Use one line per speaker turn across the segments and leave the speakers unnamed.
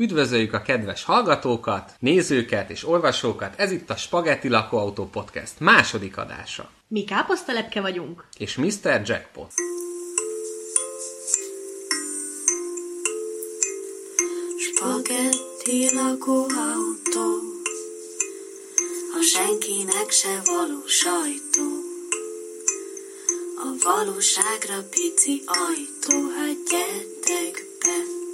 Üdvözöljük a kedves hallgatókat, nézőket és olvasókat, ez itt a Spaghetti Lakóautó Podcast második adása.
Mi káposztalepke vagyunk.
És Mr. Jackpot.
Spagetti lakóautó, a senkinek se való sajtó. A valóságra pici ajtó, hát gyertek be.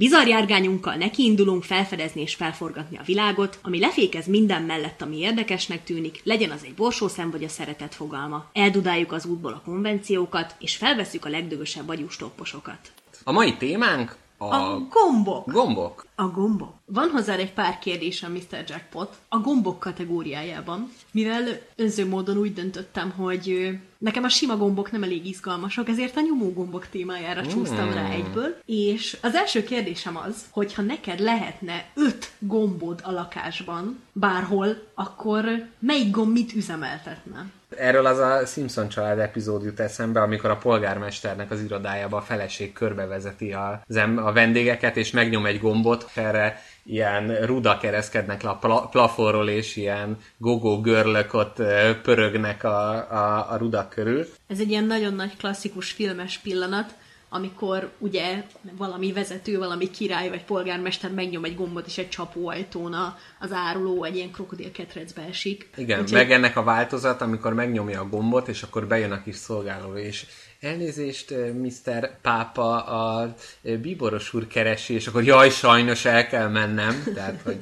Bizarr járgányunkkal nekiindulunk felfedezni és felforgatni a világot, ami lefékez minden mellett, ami érdekesnek tűnik, legyen az egy borsószem vagy a szeretet fogalma. Eldudáljuk az útból a konvenciókat, és felveszük a legdögösebb agyústopposokat.
A mai témánk a,
A gombok!
gombok.
A gombok. Van hozzá egy pár kérdésem, Mr. Jackpot, a gombok kategóriájában, mivel önző módon úgy döntöttem, hogy nekem a sima gombok nem elég izgalmasak, ezért a nyomó gombok témájára csúsztam rá egyből. És az első kérdésem az, hogy ha neked lehetne öt gombod a lakásban, bárhol, akkor melyik gomb mit üzemeltetne?
Erről az a Simpson család epizód jut eszembe, amikor a polgármesternek az irodájába a feleség körbevezeti a, a vendégeket, és megnyom egy gombot, erre ilyen rudak ereszkednek le a pla- plafonról, és ilyen gogó görlök ott pörögnek a, a, a rudak körül.
Ez egy ilyen nagyon nagy klasszikus filmes pillanat, amikor ugye valami vezető, valami király vagy polgármester megnyom egy gombot, és egy csapóajtón a- az áruló egy ilyen krokodilketrecbe esik.
Igen,
Úgyhogy-
meg ennek a változat, amikor megnyomja a gombot, és akkor bejön a kis szolgáló, és elnézést, eh, Mr. Pápa, a eh, bíboros úr keresi, és akkor jaj, sajnos el kell mennem. Tehát, hogy...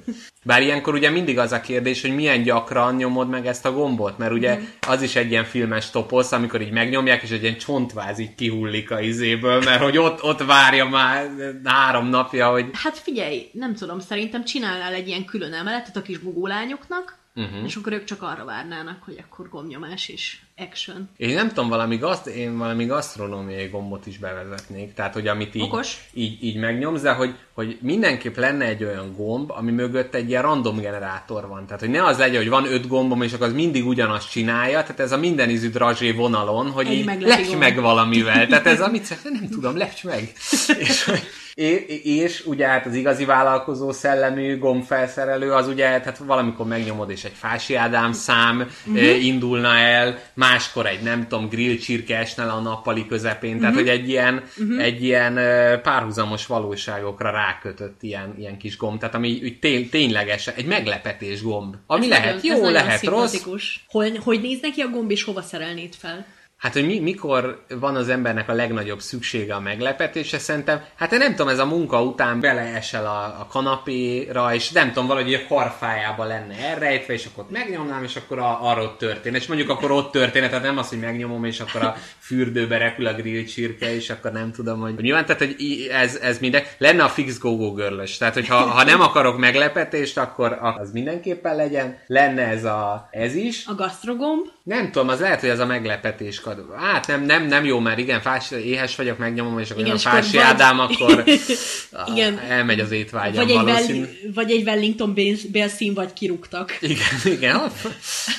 Bár ilyenkor ugye mindig az a kérdés, hogy milyen gyakran nyomod meg ezt a gombot, mert ugye az is egy ilyen filmes toposz, amikor így megnyomják, és egy ilyen csontváz így kihullik a izéből, mert hogy ott, ott várja már három napja, hogy
Hát figyelj, nem tudom, szerintem csinálnál egy ilyen külön emeletet a kis bugólányoknak,
Mhm.
Uh-huh. és akkor ők csak arra várnának, hogy akkor gombnyomás és action.
Én nem tudom, valami, gaszt, én valami gasztronómiai gombot is bevezetnék. Tehát, hogy amit így,
Okos.
így, így megnyomsz, de hogy, hogy mindenképp lenne egy olyan gomb, ami mögött egy ilyen random generátor van. Tehát, hogy ne az legyen, hogy van öt gombom, és akkor az mindig ugyanazt csinálja. Tehát ez a minden ízű drazsé vonalon, hogy
Egy
így lepj meg valamivel. Tehát ez amit nem tudom, lepj meg. és, hogy- és, és ugye hát az igazi vállalkozó szellemű gombfelszerelő az ugye, tehát valamikor megnyomod és egy Fási Ádám szám uh-huh. indulna el, máskor egy nem tudom, grill csirke esne a nappali közepén, tehát hogy egy ilyen, uh-huh. egy ilyen párhuzamos valóságokra rákötött ilyen, ilyen kis gomb, tehát ami úgy tény, tényleges, egy meglepetés gomb. Ami
Ez
lehet
nagyon-
jó, lehet rossz.
Hogy, hogy néz neki a gomb, és hova szerelnéd fel?
Hát, hogy mi, mikor van az embernek a legnagyobb szüksége a meglepetésre, szerintem, hát én nem tudom, ez a munka után beleesel a, a kanapéra, és nem tudom, valahogy a karfájába lenne elrejtve, és akkor ott megnyomnám, és akkor a, arra ott történt. És mondjuk akkor ott történet, tehát nem az, hogy megnyomom, és akkor a fürdőbe repül a grill csirke, és akkor nem tudom, hogy nyilván, tehát, hogy ez, ez minden, lenne a fix go-go görlös. Tehát, hogy ha, ha nem akarok meglepetést, akkor az mindenképpen legyen. Lenne ez, a, ez is.
A gasztrogomb?
Nem tudom, az lehet, hogy ez a meglepetés kadó. Hát nem, nem, nem jó, mert igen, fás, éhes vagyok, megnyomom, és akkor
Igen,
a Fási
vagy-
Ádám, akkor
Igen.
elmegy az étvágyam
Vagy egy,
valószínű.
Well, vagy egy Wellington bél- bélszín, vagy kirúgtak.
Igen, igen,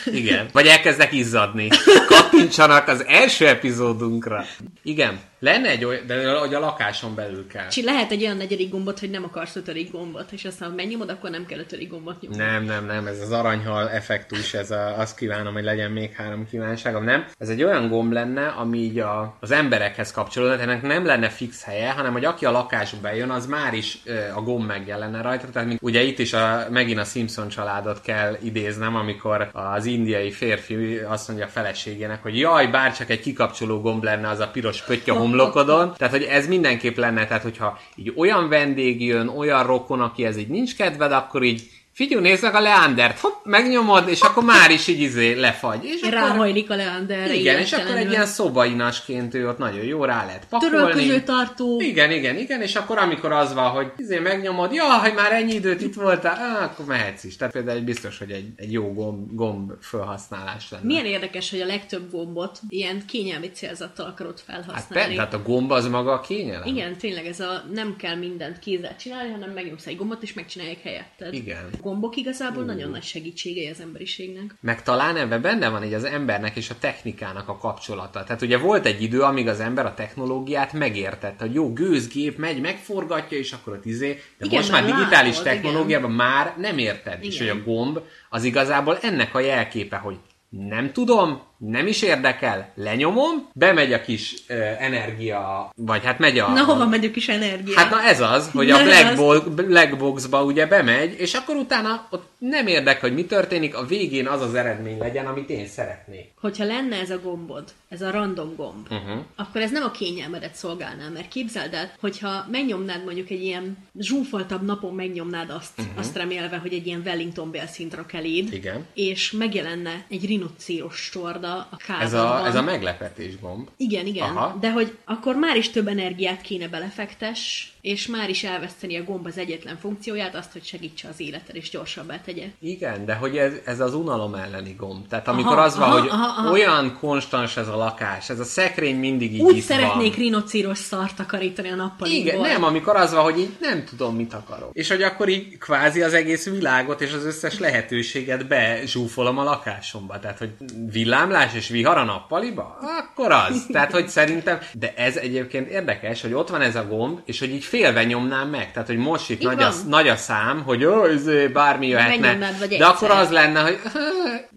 igen. Vagy elkezdek izzadni. Kattintsanak az első epizódunkra. Igen, lenne egy olyan, de hogy a lakáson belül kell.
Csi lehet egy olyan negyedik gombot, hogy nem akarsz ötödik gombot, és aztán ha megnyomod, akkor nem kell ötödik gombot nyomni.
Nem, nem, nem, ez az aranyhal effektus, ez a, azt kívánom, hogy legyen még három kívánságom, nem? Ez egy olyan gomb lenne, ami így a, az emberekhez kapcsolódna, ennek nem lenne fix helye, hanem hogy aki a lakásba bejön, az már is ö, a gomb megjelenne rajta, tehát mint, ugye itt is a, megint a Simpson családot kell idéznem, amikor az indiai férfi azt mondja a feleségének, hogy jaj, bárcsak egy kikapcsoló gomb lenne az a piros pötty homlokodon, tehát hogy ez mindenképp lenne, tehát hogyha így olyan vendég jön, olyan rokon, aki ez így nincs kedved, akkor így Figyelj, nézd meg a Leandert, hopp, megnyomod, és akkor már is így izé lefagy. És
Ráhajlik a Leanderre.
igen, és akkor egy ilyen szobainasként ő ott nagyon jó rá lehet pakolni.
Törölköző tartó.
Igen, igen, igen, és akkor amikor az van, hogy izé megnyomod, jaj, már ennyi időt itt voltál, á, akkor mehetsz is. Tehát például biztos, hogy egy, egy jó gomb, gomb felhasználás lenne.
Milyen érdekes, hogy a legtöbb gombot ilyen kényelmi célzattal akarod
Hát
felhasználni.
pe, tehát a gomb az maga a kényelem.
Igen, tényleg ez a nem kell mindent kézzel csinálni, hanem megnyomsz egy gombot, és megcsinálják helyetted.
Igen.
Gombok igazából nagyon nagy segítségei az emberiségnek.
Meg talán ebben benne van így az embernek és a technikának a kapcsolata. Tehát ugye volt egy idő, amíg az ember a technológiát megértette, hogy jó, gőzgép megy, megforgatja, és akkor ott izé, de
Igen,
most már digitális
látod,
technológiában már nem érted. És hogy
Igen.
a gomb az igazából ennek a jelképe, hogy nem tudom, nem is érdekel, lenyomom, bemegy a kis ö, energia, vagy hát megy a...
Na, hova megy a kis energia?
Hát na ez az, hogy
Na
a black, black boxba ugye bemegy, és akkor utána ott nem érdekel, hogy mi történik, a végén az az eredmény legyen, amit én szeretnék.
Hogyha lenne ez a gombod, ez a random gomb, uh-huh. akkor ez nem a kényelmedet szolgálná, mert képzeld el, hogyha megnyomnád mondjuk egy ilyen zsúfoltabb napon megnyomnád azt, uh-huh. azt remélve, hogy egy ilyen Wellington bélszint rak eléd,
Igen.
és megjelenne egy rinocéros torda a
Ez
kádadban.
a, ez a meglepetés gomb.
Igen, igen.
Aha.
De hogy akkor már is több energiát kéne belefektes, és már is elveszteni a gomb az egyetlen funkcióját, azt, hogy segítse az életed, és gyorsabbá tegye.
Igen, de hogy ez, ez az unalom elleni gomb. Tehát amikor
Aha,
az van,
aha,
hogy
aha, aha.
olyan konstans ez a lakás, ez a szekrény mindig így
Úgy
itt
szeretnék
van.
rinocéros szart takarítani a nappaliból.
Igen, nem, amikor az van, hogy így nem tudom, mit akarok. És hogy akkor így kvázi az egész világot és az összes lehetőséget bezsúfolom a lakásomba. Tehát, hogy villámlás és vihar a nappaliba? Akkor az. Tehát, hogy szerintem, de ez egyébként érdekes, hogy ott van ez a gomb, és hogy így félve nyomnám meg. Tehát, hogy most itt nagy a, nagy a szám, hogy ó, izé, bármi jöhetne.
Megnyomnád, vagy
De
egyszer.
akkor az lenne, hogy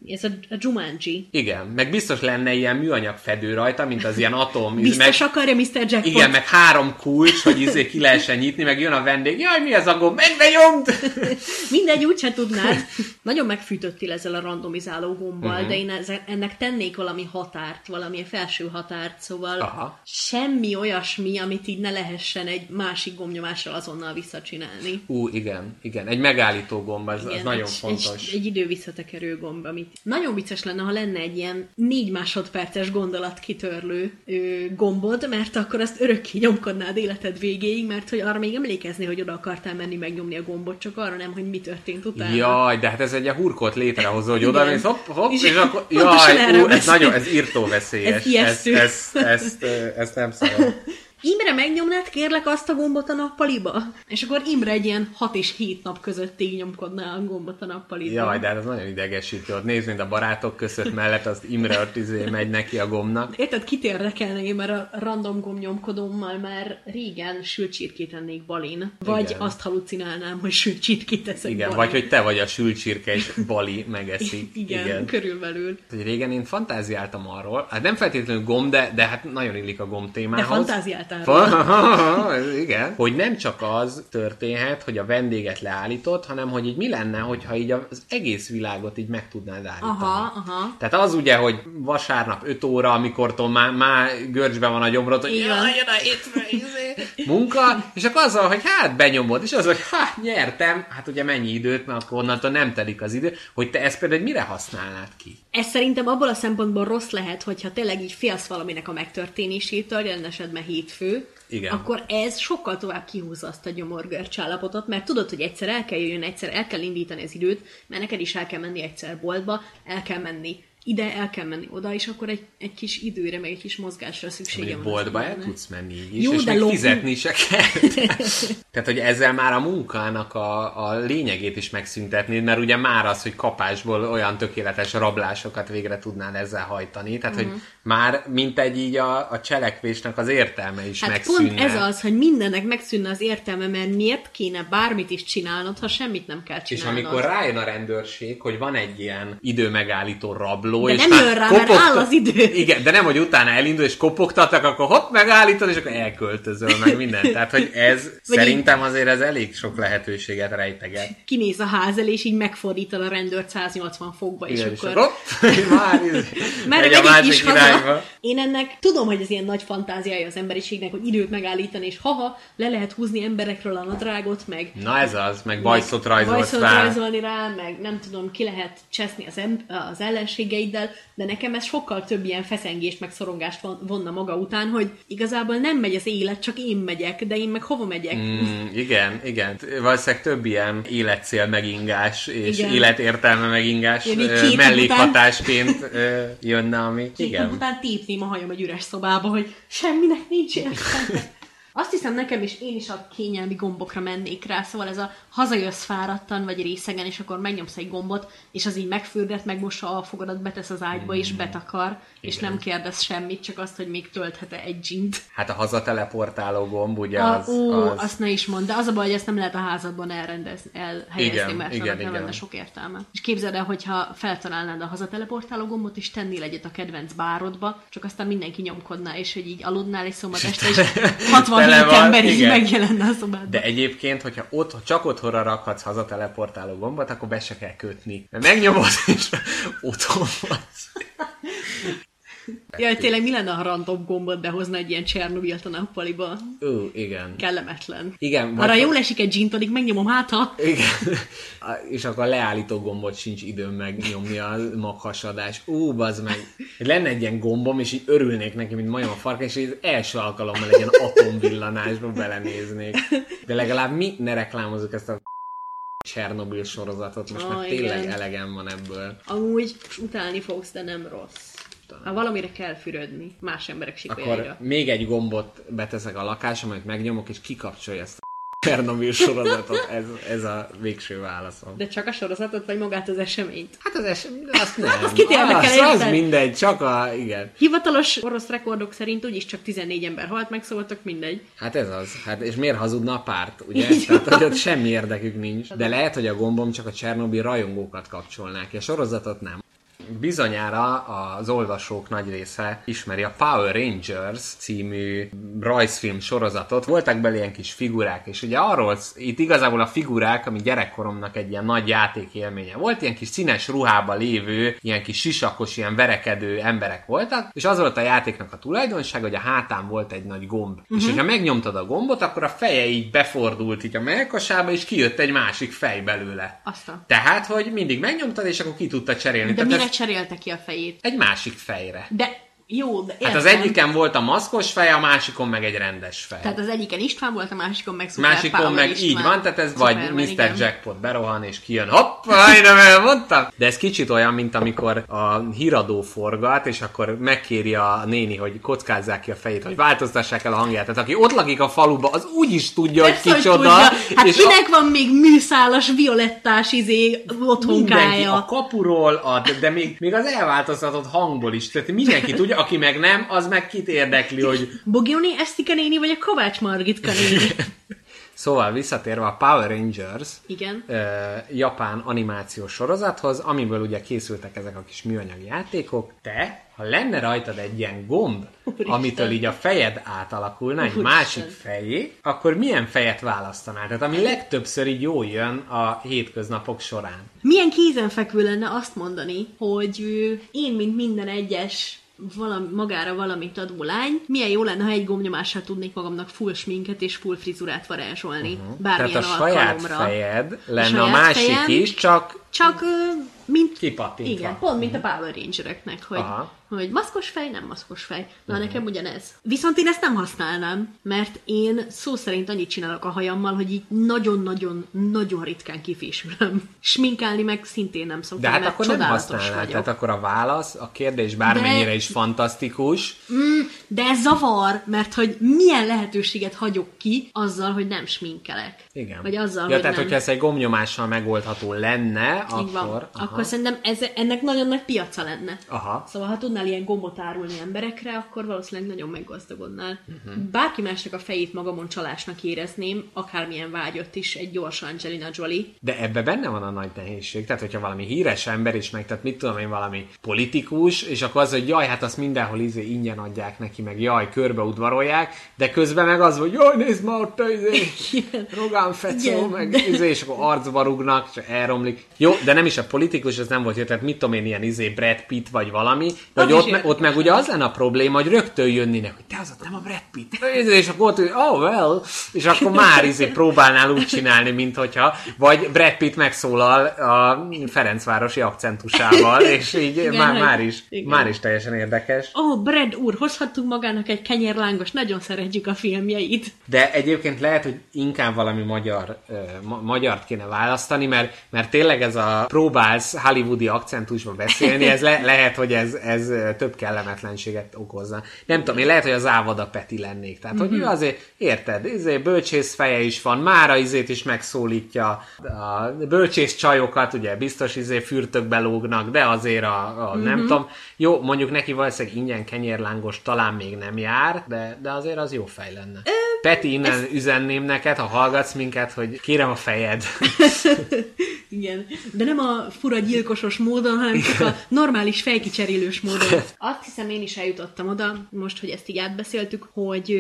Ez a, a Jumanji.
igen, meg biztos lenne ilyen műanyag fedő rajta, mint az ilyen atom. íz-
Biztos
meg,
akarja Mr. Jackpot.
igen, meg három kulcs, hogy izé ki lehessen nyitni, meg jön a vendég, jaj, mi ez a gomb, meg ne nyomd!
Mindegy, úgyse tudnád. Nagyon megfűtöttél ezzel a randomizáló gombbal, uh-huh. de én eze- ennek tennék valami határt, valamilyen felső határt, szóval
Aha.
semmi olyasmi, amit így ne lehessen egy másik gombnyomással azonnal visszacsinálni.
Ú, igen, igen, egy megállító gomb, az, az nagyon
egy,
fontos.
Egy, egy idő visszatekerő gomb, amit nagyon vicces lenne, ha lenne egy ilyen négy másodperces gondolat kitörlő ö, gombod, mert akkor azt örökké nyomkodnád életed végéig, mert hogy arra még emlékezni, hogy oda akartál menni megnyomni a gombot, csak arra nem, hogy mi történt utána.
Jaj, de hát ez egy a hurkot létrehozó, hogy
Igen.
oda mész, hopp, hopp, és,
És
akkor, jaj, ú, ez nagyon, ez írtó veszélyes.
Ez ijesztő.
Ezt, ezt, ezt, ezt nem szabad.
Imre, megnyomnád kérlek azt a gombot a nappaliba? És akkor Imre egy ilyen 6 és 7 nap közöttig nyomkodná a gombot a nappaliba.
Jaj, de hát ez nagyon idegesítő. Ott nézd, mint a barátok között mellett, azt Imre ott izé megy neki a gombnak.
Érted, kit érdekelne én, mert a random gombnyomkodómmal már régen sült csirkét ennék balin. Vagy
Igen.
azt halucinálnám, hogy sült csirkét eszek
Igen,
balin.
vagy hogy te vagy a sült csirke, és Bali megeszi.
Igen, Igen, körülbelül.
Hogy régen én fantáziáltam arról, hát nem feltétlenül gomb, de, de hát nagyon illik a gomb
De
témához. Fa- Igen. Hogy nem csak az történhet, hogy a vendéget leállítod, hanem hogy így mi lenne, hogyha így az egész világot így meg tudnád állítani.
Aha, aha.
Tehát az ugye, hogy vasárnap 5 óra, amikor már, már görcsben van a gyomrod, hogy jaj, jön a hétfő, izé, munka, és akkor azzal, hogy hát benyomod, és az, hogy hát nyertem, hát ugye mennyi időt, mert akkor onnantól nem telik az idő, hogy te ezt például mire használnád ki?
Ez szerintem abból a szempontból rossz lehet, hogyha tényleg így félsz valaminek a megtörténésétől, jelen esetben hétfő,
Igen.
akkor ez sokkal tovább kihúzza azt a gyomorgörcs állapotot, mert tudod, hogy egyszer el kell jöjjön, egyszer el kell indítani az időt, mert neked is el kell menni egyszer boltba, el kell menni ide, el kell menni oda, és akkor egy, egy kis időre, meg egy kis mozgásra szüksége van.
boltba el tudsz menni így is,
Jó,
és
de
még
lop-
fizetni se kell. Tehát, hogy ezzel már a munkának a, a lényegét is megszüntetnéd, mert ugye már az, hogy kapásból olyan tökéletes rablásokat végre tudnál ezzel hajtani. Tehát,
Mhm.
hogy már mint egy így a, a cselekvésnek az értelme is
Hát
megszűnne.
pont ez az, hogy mindennek megszűnne az értelme, mert miért kéne bármit is csinálnod, ha semmit nem kell
És
csinálnod.
amikor rájön a rendőrség, hogy van egy ilyen időmegállító rabló,
De
és
nem jön rá, mert áll az idő.
Igen, de nem, hogy utána elindul, és kopogtatnak, akkor hopp, megállítod, és akkor elköltözöl meg mindent. Tehát, hogy ez
Vagy
szerintem azért ez elég sok lehetőséget rejteget.
Kinéz a ház elé, és így megfordítod a rendőrt 180 fokba, és
Igen, és
akkor...
hopp, már
Merre
megy a
is
irányba.
Én ennek tudom, hogy ez ilyen nagy fantáziája az emberiségnek, hogy időt megállítani, és haha, le lehet húzni emberekről a nadrágot, meg
Na ez az, meg bajszot rajzolsz rá.
rajzolni rá, meg nem tudom, ki lehet cseszni az, em- az ellenségeiddel, de nekem ez sokkal több ilyen feszengést, meg szorongást von- vonna maga után, hogy igazából nem megy az élet, csak én megyek, de én meg hova megyek?
Mm, igen, igen. Valószínűleg több ilyen életcél megingás és
Igen.
életértelme megingás mellékhatásként ö, jönne, ami...
Két
Igen.
után tépném a hajam egy üres szobába, hogy semminek nincs értelme. Azt is hiszem nekem is, én is a kényelmi gombokra mennék rá, szóval ez a hazajössz fáradtan, vagy részegen, és akkor megnyomsz egy gombot, és az így megfürdet, megmossa a fogadat, betesz az ágyba, és betakar, és
Igen.
nem kérdez semmit, csak azt, hogy még tölthet-e egy gint.
Hát a hazateleportáló gomb, ugye
A,
az,
ó,
az...
azt ne is mondd, de az a baj, hogy ezt nem lehet a házadban elrendezni, elhelyezni,
Igen,
mert
igen,
annak nem
igen.
lenne sok értelme. És képzeld el, hogyha feltalálnád a hazateleportáló gombot, és tennél egyet a kedvenc bárodba, csak aztán mindenki nyomkodná, és hogy így aludnál egy szombat este, és 67
Tele van,
ember így
igen.
megjelenne a szobádban.
De egyébként, hogyha ott, csak otthonra rakhatsz hazateleportáló gombot, akkor be se kell kötni. Mert megnyomod, és otthon vagy.
Jaj, tényleg mi lenne, ha random gombot behozna egy ilyen Csernobilt a nappaliba?
Ó, igen.
Kellemetlen.
Igen,
Arra jól esik egy gin tonic, megnyomom hát, ha...
Igen. És akkor a leállító gombot sincs időm megnyomni a maghasadás. Ú, bazd meg. Lenne egy ilyen gombom, és így örülnék neki, mint majom a farka, és így első alkalommal egy ilyen atomvillanásba belenéznék. De legalább mi ne reklámozzuk ezt a Csernobil sorozatot, most
Ó,
már tényleg
igen.
elegem van ebből.
Amúgy utálni fogsz, de nem rossz. Ha valamire kell fürödni, más emberek sikolyaira.
Akkor még egy gombot beteszek a lakásom, amit megnyomok, és kikapcsolja ezt a Csernobil sorozatot. Ez, ez a végső válaszom.
De csak a sorozatot, vagy magát az eseményt?
Hát az esemény, azt nem.
Azt kit érdekel,
az, az mindegy, csak a, igen.
Hivatalos orosz rekordok szerint úgyis csak 14 ember halt meg, szóval tök mindegy.
Hát ez az. Hát és miért hazudna a párt, ugye?
Így
Tehát,
van.
hogy ott semmi érdekük nincs. De lehet, hogy a gombom csak a Csernobil rajongókat kapcsolná ki, a sorozatot nem. Bizonyára az olvasók nagy része ismeri a Power Rangers című rajzfilm sorozatot. Voltak bele ilyen kis figurák, és ugye arról, itt igazából a figurák, ami gyerekkoromnak egy ilyen nagy játék élménye volt, ilyen kis színes ruhába lévő, ilyen kis sisakos, ilyen verekedő emberek voltak, és az volt a játéknak a tulajdonsága, hogy a hátán volt egy nagy gomb. Uh-huh. És hogyha megnyomtad a gombot, akkor a feje így befordult így a melkasába, és kijött egy másik fej belőle.
Azt a...
Tehát, hogy mindig megnyomtad, és akkor ki tudta cserélni.
De
Tehát
cserélte ki a fejét?
egy másik fejre.
De jó, de
Hát az
értem.
egyiken volt a maszkos fej, a másikon meg egy rendes fej.
Tehát az egyiken István volt, a másikon meg Super
Másikon
Power
meg
István.
így van, tehát ez vagy
Superman,
Mr.
igen.
Jackpot berohan és kijön, hopp, majdnem elmondtam. De ez kicsit olyan, mint amikor a híradó forgat, és akkor megkéri a néni, hogy kockázzák ki a fejét, hogy változtassák el a hangját. Tehát aki ott lakik a faluba, az úgy is tudja,
Persze, hogy
kicsoda.
tudja. Hát
és
kinek van még műszálas, violettás izé
Mindenki, a
otthonkája?
kapuról, a, de még, még az elváltoztatott hangból is. Tehát mindenki tudja, aki meg nem, az meg kit érdekli, hogy
Bogioni Esztika néni, vagy a Kovács Margitka néni?
Szóval visszatérve a Power Rangers,
Igen.
ö, japán animációs sorozathoz, amiből ugye készültek ezek a kis műanyag játékok, te, ha lenne rajtad egy ilyen gomb,
Úristen.
amitől így a fejed átalakulna egy
Úristen.
másik fejé, akkor milyen fejet választanál? Tehát ami legtöbbször így jól jön a hétköznapok során.
Milyen kézenfekvő lenne azt mondani, hogy én, mint minden egyes valami, magára valamit adó lány, milyen jó lenne, ha egy gombnyomással tudnék magamnak full sminket és full frizurát varázsolni. Uh-huh. Bármilyen
Tehát a saját
alkalomra.
fejed lenne a,
saját
másik
fejem-
is, csak
Csak mint...
Kipattintva.
Igen, pont mint a Power Rangereknek, hogy,
Aha.
hogy maszkos fej, nem maszkos fej. Na, uh-huh. nekem ugyanez. Viszont én ezt nem használnám, mert én szó szerint annyit csinálok a hajammal, hogy így nagyon-nagyon-nagyon ritkán kifésülöm. Sminkálni meg szintén nem szoktam,
de hát
mert
akkor nem használnál.
vagyok.
Tehát akkor a válasz, a kérdés bármennyire
De-
is fantasztikus,
De ez zavar, mert hogy milyen lehetőséget hagyok ki azzal, hogy nem sminkelek.
Igen.
Vagy azzal,
ja,
hogy
tehát,
nem.
hogyha ez egy gombnyomással megoldható lenne,
Így van.
Akkor...
Akkor szerintem ez, ennek nagyon nagy piaca lenne.
Aha.
Szóval, ha tudnál ilyen gombot árulni emberekre, akkor valószínűleg nagyon meggazdagodnál. Uh-huh. Bárki másnak a fejét magamon csalásnak érezném, akármilyen vágyott is, egy gyors Angelina Jolie.
De ebbe benne van a nagy nehézség. Tehát, hogyha valami híres ember is meg, tehát mit tudom én, valami politikus, és akkor az, hogy jaj, hát azt mindenhol izé ingyen adják neki, meg jaj, körbe udvarolják, de közben meg az, hogy jaj, nézd már ott, izé. Rogán Fecó, meg izé, és akkor arcba rúgnak, és elromlik. Jó, de nem is a politikus, ez nem volt jó, tehát mit tudom én, ilyen izé Brad Pitt vagy valami, de hogy ott, me, ott meg ugye az lenne a probléma, hogy rögtön jönnének, hogy te az ott nem a Brad Pitt, és akkor ott, hogy oh well, és akkor már izé próbálnál úgy csinálni, mint hogyha, vagy Brad Pitt megszólal a Ferencvárosi akcentusával, és így
Igen,
már, már, is,
igen.
már is teljesen érdekes.
Ó, oh, Brad úr, hozhattunk magának egy kenyérlángos, nagyon szeretjük a filmjeit.
De egyébként lehet, hogy inkább valami magyar, ma- magyart kéne választani, mert, mert tényleg ez haza próbálsz hollywoodi akcentusban beszélni, ez le, lehet, hogy ez, ez több kellemetlenséget okozna. Nem tudom, én lehet, hogy az Ávada Peti lennék. Tehát, hogy ő azért, érted, izé, bölcsész feje is van, mára izét is megszólítja, a bölcsész csajokat, ugye biztos izé fürtökbe lógnak, de azért a, a mm-hmm. nem tudom, jó, mondjuk neki valószínűleg ingyen kenyérlángos talán még nem jár, de, de azért az jó fej lenne. Peti, innen ez... üzenném neked, ha hallgatsz minket, hogy kérem a fejed.
Igen, de nem a fura gyilkosos módon, hanem csak a normális fejkicserélős módon. Azt hiszem én is eljutottam oda, most, hogy ezt így átbeszéltük, hogy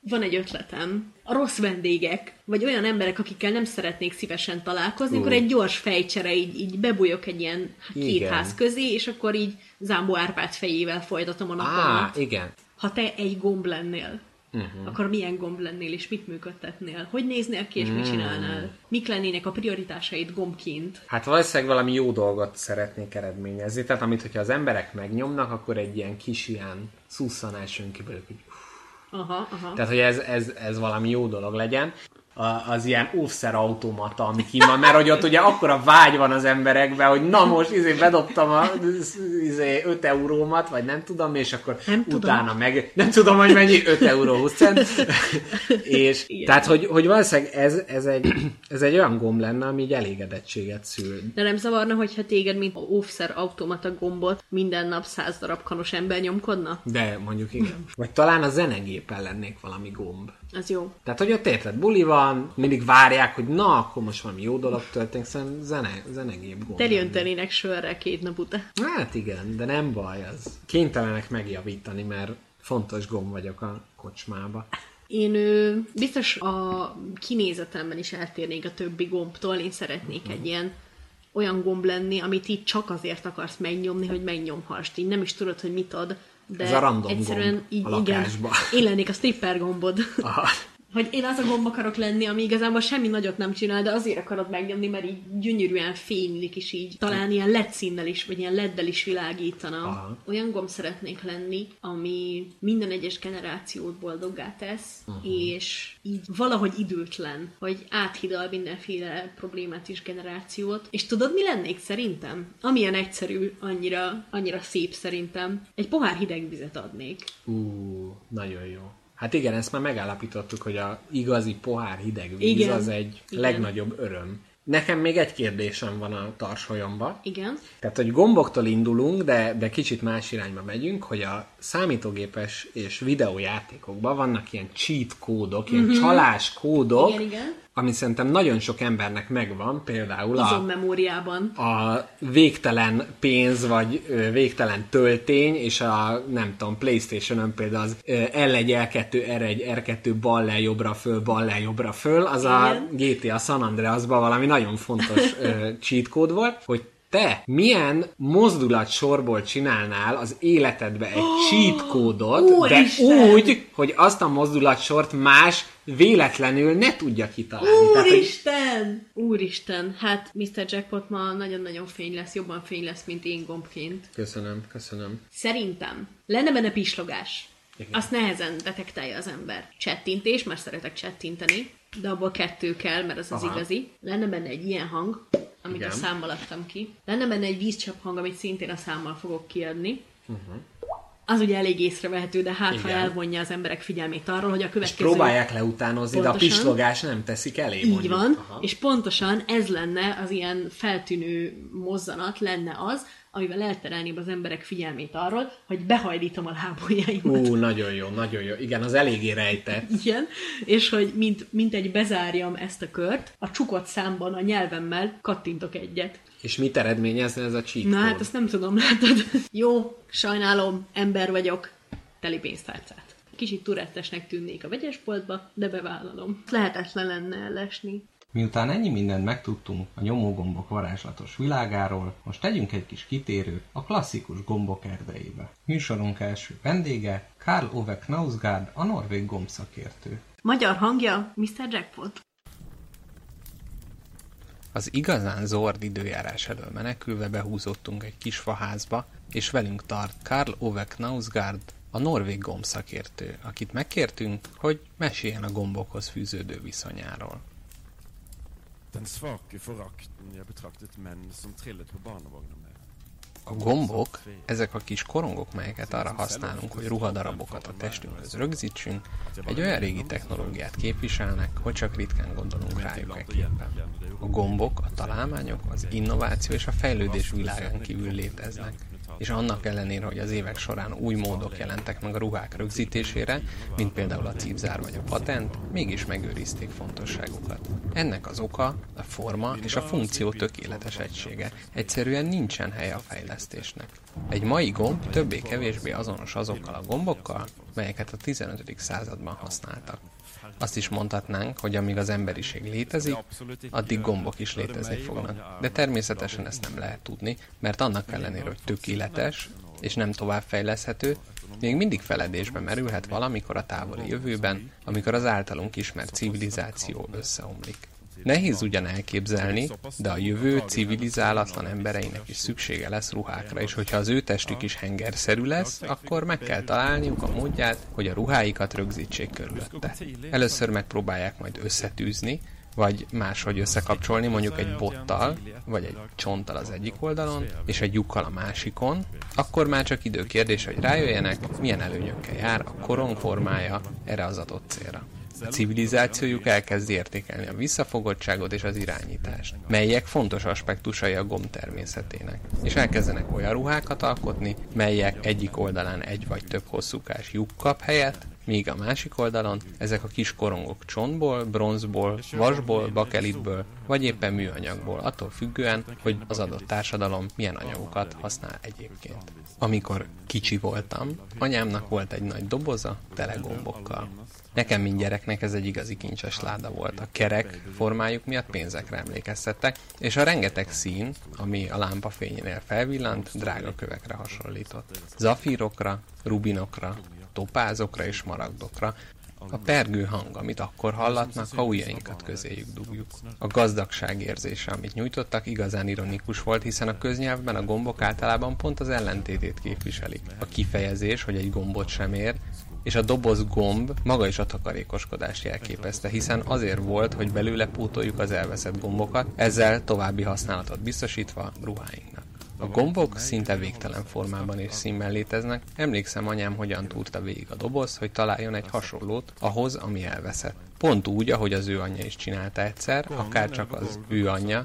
van egy ötletem. A rossz vendégek, vagy olyan emberek, akikkel nem szeretnék szívesen találkozni, uh. akkor egy gyors fejcsere, így, így bebújok egy ilyen két igen. ház közé, és akkor így Zámbó Árpád fejével folytatom a napomat.
Á, igen.
Ha te egy gomb lennél, uh-huh. akkor milyen gomb lennél, és mit működtetnél? Hogy néznél ki, és mit csinálnál? Mik lennének a prioritásaid gombként?
Hát valószínűleg valami jó dolgot szeretnék eredményezni. Tehát amit, hogyha az emberek megnyomnak, akkor egy ilyen kis ilyen szusszanás jön ki belőle, hogy
Aha, aha.
Tehát, hogy ez, ez, ez valami jó dolog legyen az ilyen óvszer automata, ami ki van, mert hogy ott ugye akkora vágy van az emberekben, hogy na most izé bedobtam a izé 5 eurómat, vagy nem tudom, és akkor nem utána tudom. meg, nem tudom, hogy mennyi, 5 euró 20 cent. és Igen. tehát, hogy, hogy valószínűleg ez, ez, egy, ez egy olyan gomb lenne, ami így elégedettséget szül.
De nem zavarna, hogyha téged, mint óvszer automata gombot minden nap száz darab kanos ember nyomkodna?
De mondjuk igen. Vagy talán a zenegépen lennék valami gomb.
Az jó.
Tehát, hogy ott érted, buli van, mindig várják, hogy na, akkor most valami jó dolog történik, szerintem zene, zenegép gond.
Terjöntenének sörre két nap után.
Hát igen, de nem baj, az kénytelenek megjavítani, mert fontos gomb vagyok a kocsmába.
Én ő, biztos a kinézetemben is eltérnék a többi gombtól, én szeretnék uh-huh. egy ilyen olyan gomb lenni, amit így csak azért akarsz megnyomni, hogy megnyomhast. Így nem is tudod, hogy mit ad, de
Ez a random
egyszerűen
gomb
így,
a
igen, én lennék a stripper gombod.
Aha.
Hogy én az a gomb akarok lenni, ami igazából semmi nagyot nem csinál, de azért akarod megnyomni, mert így gyönyörűen fénylik, is így. Talán ilyen LED színnel is, vagy ilyen leddel is világítana.
Aha.
Olyan gomb szeretnék lenni, ami minden egyes generációt boldoggá tesz, uh-huh. és így valahogy időtlen, hogy áthidal mindenféle problémát és generációt. És tudod, mi lennék szerintem? Amilyen egyszerű, annyira, annyira szép szerintem. Egy pohár hideg vizet adnék.
Ú, uh, nagyon jó. Hát igen, ezt már megállapítottuk, hogy a igazi pohár hideg víz
Igen.
az egy
Igen.
legnagyobb öröm. Nekem még egy kérdésem van a tarsolyomba.
Igen.
Tehát, hogy gomboktól indulunk, de, de kicsit más irányba megyünk, hogy a számítógépes és videójátékokban vannak ilyen cheat kódok, ilyen mm-hmm. csalás kódok,
Igen, igen.
Ami szerintem nagyon sok embernek megvan, például a,
Izommemóriában.
a végtelen pénz, vagy ö, végtelen töltény, és a, nem tudom, Playstation-ön például az ö, L1, L2, R1, R2 bal jobbra föl, bal jobbra föl, az a GTA San Andreasban valami nagyon fontos ö, cheat kód volt, hogy te milyen mozdulat sorból csinálnál az életedbe egy cheat kódot, de
Úristen!
úgy, hogy azt a mozdulatsort más véletlenül ne tudja kitalálni. Tehát, hogy
Úristen! Úristen! Hát Mr. Jackpot ma nagyon-nagyon fény lesz, jobban fény lesz, mint én gombként.
Köszönöm, köszönöm.
Szerintem lenne benne pislogás.
Igen.
Azt nehezen detektálja az ember. Csettintés, mert szeretek csettinteni, de abból kettő kell, mert az az
Aha.
igazi. Lenne benne egy ilyen hang, amit
Igen.
a számmal adtam ki. Lenne benne egy vízcsepp hang, amit szintén a számmal fogok kiadni. Az ugye elég észrevehető, de hát ha elvonja az emberek figyelmét arról, hogy a
És
következő...
próbálják leutánozni, de a
Pontosan.
pislogás nem teszik elé,
Így
mondjuk.
van,
Aha.
és pontosan ez lenne az ilyen feltűnő mozzanat, lenne az, amivel elterelném az emberek figyelmét arról, hogy behajlítom a lábujjaimat.
Ú, nagyon jó, nagyon jó. Igen, az eléggé rejtett.
Igen, és hogy mint, mint egy bezárjam ezt a kört, a csukott számban a nyelvemmel kattintok egyet.
És mit eredményezne ez a cheat
Na hát azt nem tudom, látod. Jó, sajnálom, ember vagyok, teli pénztárcát. Kicsit turettesnek tűnnék a vegyesboltba, de bevállalom. Lehetetlen lenne ellesni.
Miután ennyi mindent megtudtunk a nyomógombok varázslatos világáról, most tegyünk egy kis kitérőt a klasszikus gombok erdejébe. Műsorunk első vendége Karl Ove Knausgaard, a norvég gombszakértő.
Magyar hangja Mr. Jackpot.
Az igazán zord időjárás elől menekülve behúzottunk egy kis faházba, és velünk tart Karl Ove Knausgaard, a norvég gombszakértő, akit megkértünk, hogy meséljen a gombokhoz fűződő viszonyáról.
Den svake forakten jeg betraktet menn som trillet på barnevogner med.
A gombok, ezek a kis korongok, melyeket arra használunk, hogy ruhadarabokat a testünkhöz rögzítsünk, egy olyan régi technológiát képviselnek, hogy csak ritkán gondolunk rájuk ekképpen. A gombok, a találmányok, az innováció és a fejlődés világán kívül léteznek és annak ellenére, hogy az évek során új módok jelentek meg a ruhák rögzítésére, mint például a cipzár vagy a patent, mégis megőrizték fontosságukat. Ennek az oka a forma és a funkció tökéletes egysége. Egyszerűen nincsen helye a fejlesztésnek. Egy mai gomb többé-kevésbé azonos azokkal a gombokkal, melyeket a 15. században használtak. Azt is mondhatnánk, hogy amíg az emberiség létezik, addig gombok is létezni fognak. De természetesen ezt nem lehet tudni, mert annak ellenére, hogy tökéletes, és nem továbbfejleszthető, még mindig feledésbe merülhet valamikor a távoli jövőben, amikor az általunk ismert civilizáció összeomlik. Nehéz ugyan elképzelni, de a jövő civilizálatlan embereinek is szüksége lesz ruhákra, és hogyha az ő testük is hengerszerű lesz, akkor meg kell találniuk a módját, hogy a ruháikat rögzítsék körülötte. Először megpróbálják majd összetűzni, vagy máshogy összekapcsolni, mondjuk egy bottal, vagy egy csonttal az egyik oldalon, és egy lyukkal a másikon, akkor már csak idő kérdés, hogy rájöjjenek, milyen előnyökkel jár a korong formája erre az adott célra. A civilizációjuk elkezd értékelni a visszafogottságot és az irányítást, melyek fontos aspektusai a gomb természetének. És elkezdenek olyan ruhákat alkotni, melyek egyik oldalán egy vagy több hosszúkás lyuk kap helyett, míg a másik oldalon ezek a kis korongok csontból, bronzból, vasból, bakelitből, vagy éppen műanyagból, attól függően, hogy az adott társadalom milyen anyagokat használ egyébként. Amikor kicsi voltam, anyámnak volt egy nagy doboza tele gombokkal. Nekem, mint gyereknek ez egy igazi kincses láda volt. A kerek formájuk miatt pénzekre emlékeztettek, és a rengeteg szín, ami a lámpa fényénél felvillant, drága kövekre hasonlított. Zafírokra, rubinokra, topázokra és maragdokra, a pergő hang, amit akkor hallatnak, ha ujjainkat közéjük dugjuk. A gazdagság érzése, amit nyújtottak, igazán ironikus volt, hiszen a köznyelvben a gombok általában pont az ellentétét képviselik. A kifejezés, hogy egy gombot sem ér, és a doboz gomb maga is a takarékoskodást jelképezte, hiszen azért volt, hogy belőle pótoljuk az elveszett gombokat, ezzel további használatot biztosítva ruháinknak. A gombok szinte végtelen formában és színben léteznek. Emlékszem anyám hogyan túrta végig a doboz, hogy találjon egy hasonlót ahhoz, ami elveszett. Pont úgy, ahogy az ő anyja is csinálta egyszer, akár csak az ő anyja,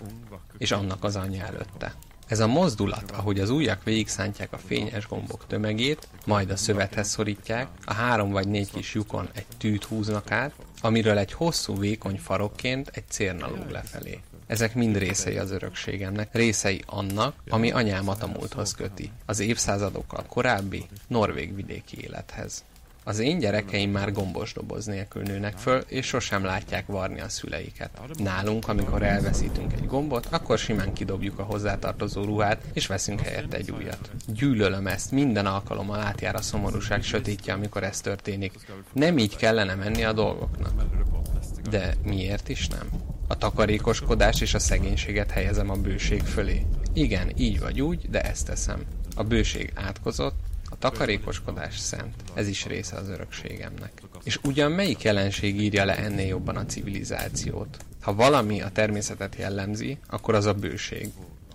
és annak az anyja előtte. Ez a mozdulat, ahogy az ujjak végigszántják a fényes gombok tömegét, majd a szövethez szorítják, a három vagy négy kis lyukon egy tűt húznak át, amiről egy hosszú vékony farokként egy cérna lóg lefelé. Ezek mind részei az örökségemnek, részei annak, ami anyámat a múlthoz köti, az évszázadokkal korábbi norvég vidéki élethez. Az én gyerekeim már gombos doboz nélkül nőnek föl, és sosem látják varni a szüleiket. Nálunk, amikor elveszítünk egy gombot, akkor simán kidobjuk a hozzátartozó ruhát, és veszünk helyette egy újat. Gyűlölöm ezt, minden alkalommal átjár a szomorúság sötétje, amikor ez történik. Nem így kellene menni a dolgoknak. De miért is nem? A takarékoskodás és a szegénységet helyezem a bőség fölé. Igen, így vagy úgy, de ezt teszem. A bőség átkozott, a takarékoskodás szent. Ez is része az örökségemnek. És ugyan melyik jelenség írja le ennél jobban a civilizációt? Ha valami a természetet jellemzi, akkor az a bőség.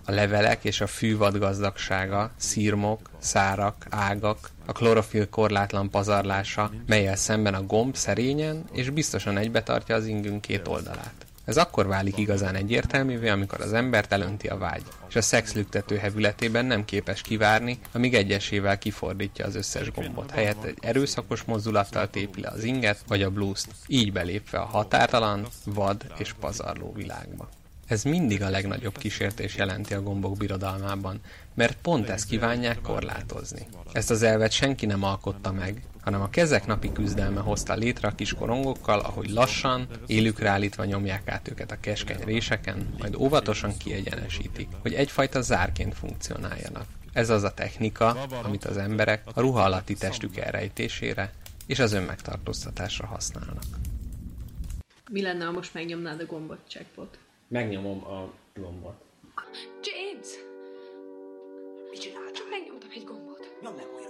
A levelek és a fűvad gazdagsága, szírmok, szárak, ágak, a klorofil korlátlan pazarlása, melyel szemben a gomb szerényen és biztosan egybetartja az ingünk két oldalát. Ez akkor válik igazán egyértelművé, amikor az embert elönti a vágy, és a szex lüktető hevületében nem képes kivárni, amíg egyesével kifordítja az összes gombot, helyett egy erőszakos mozdulattal tépi le az inget vagy a blúzt, így belépve a határtalan, vad és pazarló világba. Ez mindig a legnagyobb kísértés jelenti a gombok birodalmában, mert pont ezt kívánják korlátozni. Ezt az elvet senki nem alkotta meg, hanem a kezek napi küzdelme hozta létre a kis korongokkal, ahogy lassan, élükre állítva nyomják át őket a keskeny réseken, majd óvatosan kiegyenesítik, hogy egyfajta zárként funkcionáljanak. Ez az a technika, amit az emberek a ruha alatti testük elrejtésére és az önmegtartóztatásra használnak.
Mi lenne, ha most megnyomnád a gombot, checkpot?
Megnyomom a gombot.
James!
Mit csináltál?
Csak megnyomtam egy gombot.
Nyomd meg újra.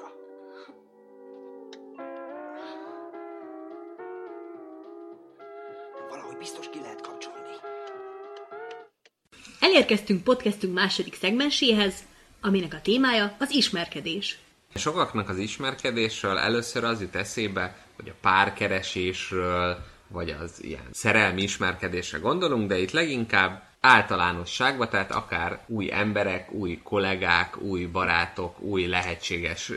Elérkeztünk podcastünk második szegmenséhez, aminek a témája az ismerkedés.
Sokaknak az ismerkedésről először az jut eszébe, hogy a párkeresésről, vagy az ilyen szerelmi ismerkedésre gondolunk, de itt leginkább általánosságban, tehát akár új emberek, új kollégák, új barátok, új lehetséges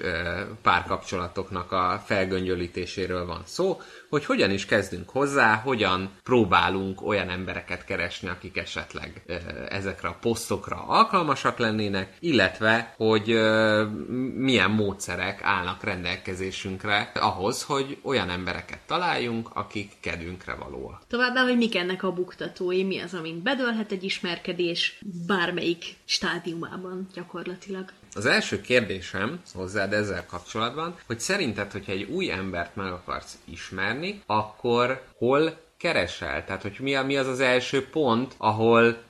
párkapcsolatoknak a felgöngyölítéséről van szó, hogy hogyan is kezdünk hozzá, hogyan próbálunk olyan embereket keresni, akik esetleg ezekre a posztokra alkalmasak lennének, illetve, hogy milyen módszerek állnak rendelkezésünkre ahhoz, hogy olyan embereket találjunk, akik kedünkre valóak.
Továbbá, hogy mik ennek a buktatói, mi az, amint bedőlhet egy ismerkedés bármelyik stádiumában gyakorlatilag.
Az első kérdésem hozzád ezzel kapcsolatban, hogy szerinted, hogyha egy új embert meg akarsz ismerni, akkor hol keresel? Tehát, hogy mi, a, mi az az első pont, ahol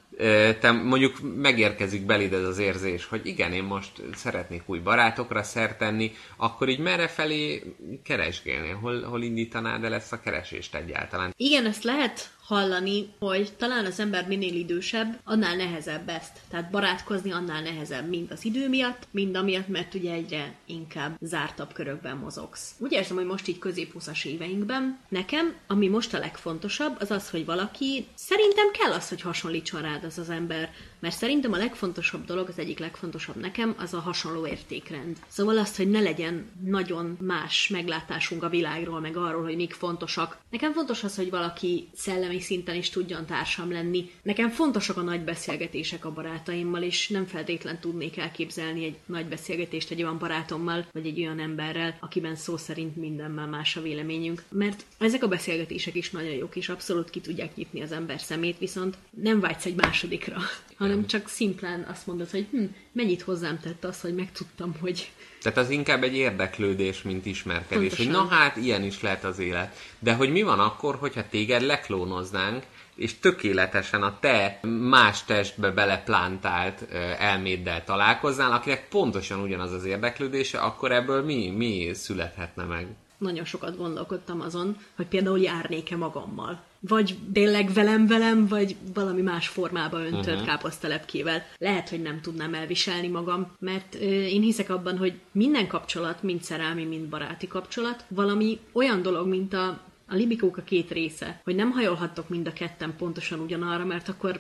te mondjuk megérkezik beléd ez az érzés, hogy igen, én most szeretnék új barátokra szert tenni, akkor így merre felé keresgélnél? Hol, hol indítanád el ezt a keresést egyáltalán?
Igen, ezt lehet hallani, hogy talán az ember minél idősebb, annál nehezebb ezt. Tehát barátkozni annál nehezebb, mind az idő miatt, mind amiatt, mert ugye egyre inkább zártabb körökben mozogsz. Úgy érzem, hogy most így középhúszas éveinkben nekem, ami most a legfontosabb, az az, hogy valaki, szerintem kell az, hogy hasonlítson rád az az ember, mert szerintem a legfontosabb dolog, az egyik legfontosabb nekem, az a hasonló értékrend. Szóval azt, hogy ne legyen nagyon más meglátásunk a világról, meg arról, hogy mik fontosak. Nekem fontos az, hogy valaki szellemi szinten is tudjon társam lenni. Nekem fontosak a nagy beszélgetések a barátaimmal, és nem feltétlen tudnék elképzelni egy nagy beszélgetést egy olyan barátommal, vagy egy olyan emberrel, akiben szó szerint mindenben más a véleményünk. Mert ezek a beszélgetések is nagyon jók, és abszolút ki tudják nyitni az ember szemét, viszont nem vágysz egy másodikra, hanem csak szimplán azt mondod, hogy hm, mennyit hozzám tett az, hogy megtudtam, hogy
Tehát az inkább egy érdeklődés, mint ismerkedés.
Pontosan.
Hogy na hát, ilyen is lehet az élet. De hogy mi van akkor, hogyha téged leklónoznánk, és tökéletesen a te más testbe beleplantált ö, elméddel találkoznál, akinek pontosan ugyanaz az érdeklődése, akkor ebből mi, mi születhetne meg?
Nagyon sokat gondolkodtam azon, hogy például járnék-e magammal. Vagy tényleg velem-velem, vagy valami más formába öntött uh-huh. káposztelepkével. Lehet, hogy nem tudnám elviselni magam, mert ö, én hiszek abban, hogy minden kapcsolat, mind szerelmi, mind baráti kapcsolat, valami olyan dolog, mint a a libikók a két része, hogy nem hajolhattok mind a ketten pontosan ugyanarra, mert akkor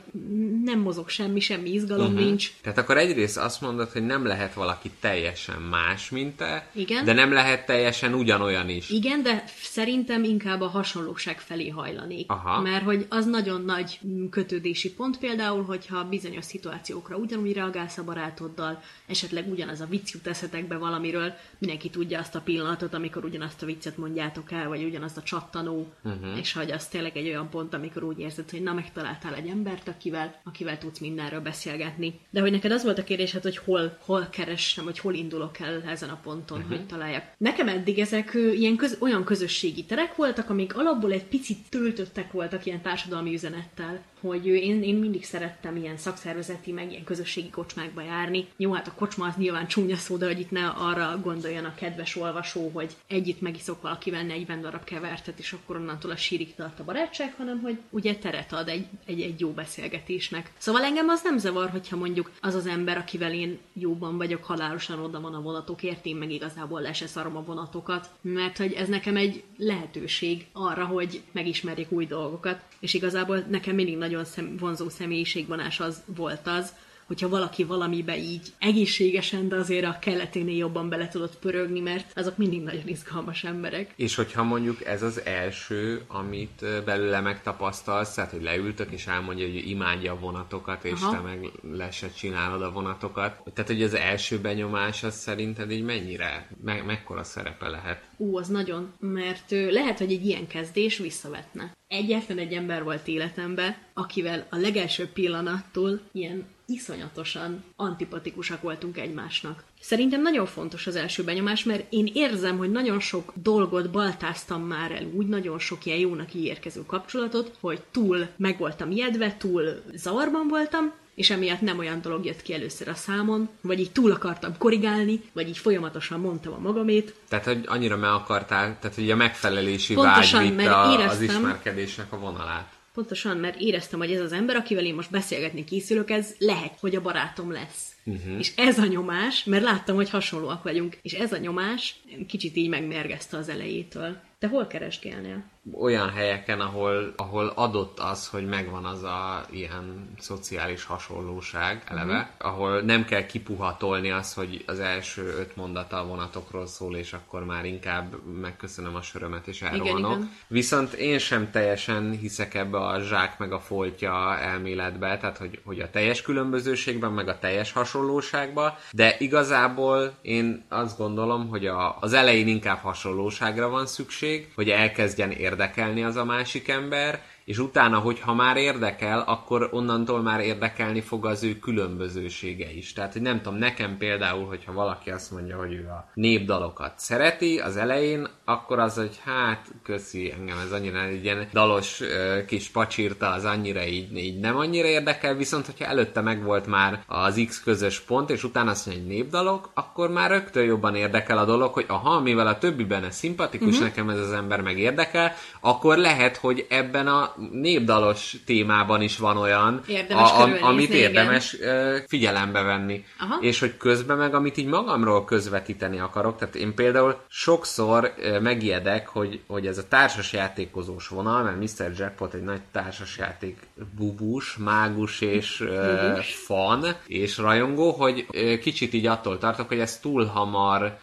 nem mozog semmi, semmi izgalom uh-huh. nincs.
Tehát akkor egyrészt azt mondod, hogy nem lehet valaki teljesen más, mint te,
Igen.
de nem lehet teljesen ugyanolyan is.
Igen, de szerintem inkább a hasonlóság felé hajlanék.
Aha.
Mert hogy az nagyon nagy kötődési pont például, hogyha bizonyos szituációkra ugyanúgy reagálsz a barátoddal, esetleg ugyanaz a vicc jut eszetekbe valamiről, mindenki tudja azt a pillanatot, amikor ugyanazt a viccet mondjátok el, vagy ugyanazt a csattanó, uh-huh. és hogy az tényleg egy olyan pont, amikor úgy érzed, hogy na, megtaláltál egy embert, akivel, akivel tudsz mindenről beszélgetni. De hogy neked az volt a kérdésed, hogy hol, hol keresem, vagy hol indulok el ezen a ponton, uh-huh. hogy találjak. Nekem eddig ezek ilyen köz, olyan közösségi terek voltak, amik alapból egy picit töltöttek voltak ilyen társadalmi üzenettel, hogy én, én mindig szerettem ilyen szakszervezeti, meg ilyen közösségi kocsmákba járni. Jó, hát a kocsma az nyilván csúnya szó, de hogy itt ne arra gondoljon a kedves olvasó, hogy együtt megiszok valakivel 40 darab kevertet, és akkor onnantól a sírig tart a barátság, hanem hogy ugye teret ad egy, egy, egy jó beszélgetésnek. Szóval engem az nem zavar, hogyha mondjuk az az ember, akivel én jóban vagyok, halálosan oda van a vonatokért, én meg igazából le se szarom a vonatokat, mert hogy ez nekem egy lehetőség arra, hogy megismerjek új dolgokat, és igazából nekem mindig nagyon szem, vonzó személyiségvonás az volt az, hogyha valaki valamibe így egészségesen, de azért a keleténél jobban bele tudott pörögni, mert azok mindig nagyon izgalmas emberek.
És hogyha mondjuk ez az első, amit belőle megtapasztalsz, tehát hogy leültök és elmondja, hogy imádja a vonatokat, és
Aha.
te meg le se csinálod a vonatokat. Tehát, hogy az első benyomás az szerinted így mennyire, me- mekkora szerepe lehet?
Ú, az nagyon, mert ö, lehet, hogy egy ilyen kezdés visszavetne. Egyetlen egy ember volt életemben, akivel a legelső pillanattól ilyen iszonyatosan antipatikusak voltunk egymásnak. Szerintem nagyon fontos az első benyomás, mert én érzem, hogy nagyon sok dolgot baltáztam már el úgy, nagyon sok ilyen jónak ígérkező kapcsolatot, hogy túl meg voltam ijedve, túl zavarban voltam, és emiatt nem olyan dolog jött ki először a számon, vagy így túl akartam korrigálni, vagy így folyamatosan mondtam a magamét.
Tehát, hogy annyira meg akartál, tehát, hogy a megfelelési
Pontosan,
vágy
mert
a, az
éreztem-
ismerkedésnek a vonalát.
Pontosan, mert éreztem, hogy ez az ember, akivel én most beszélgetni készülök, ez lehet, hogy a barátom lesz. Uh-huh. És ez a nyomás, mert láttam, hogy hasonlóak vagyunk, és ez a nyomás kicsit így megmérgezte az elejétől. Te hol keresgélnél?
olyan helyeken, ahol, ahol adott az, hogy megvan az a ilyen szociális hasonlóság eleve, uh-huh. ahol nem kell kipuhatolni az, hogy az első öt mondata a vonatokról szól, és akkor már inkább megköszönöm a sörömet, és elrohanok. Igen, igen. Viszont én sem teljesen hiszek ebbe a zsák meg a foltja elméletbe, tehát hogy, hogy a teljes különbözőségben, meg a teljes hasonlóságban, de igazából én azt gondolom, hogy a, az elején inkább hasonlóságra van szükség, hogy elkezdjen érdekelni az a másik ember, és utána, hogyha már érdekel, akkor onnantól már érdekelni fog az ő különbözősége is. Tehát, hogy nem tudom, nekem például, hogyha valaki azt mondja, hogy ő a népdalokat szereti az elején, akkor az, hogy hát, köszi, engem ez annyira egy ilyen dalos kis pacsírta, az annyira így, így nem annyira érdekel, viszont hogyha előtte megvolt már az X közös pont, és utána azt mondja, hogy népdalok, akkor már rögtön jobban érdekel a dolog, hogy aha, mivel a többi benne szimpatikus, uh-huh. nekem ez az ember meg érdekel, akkor lehet, hogy ebben a népdalos témában is van olyan,
érdemes
a, a, amit érdemes igen. figyelembe venni. Aha. És hogy közben meg, amit így magamról közvetíteni akarok, tehát én például sokszor megijedek, hogy, hogy ez a társasjátékozós vonal, mert Mr. Jackpot egy nagy társasjáték bubus, mágus és bubus. fan és rajongó, hogy kicsit így attól tartok, hogy ezt túl hamar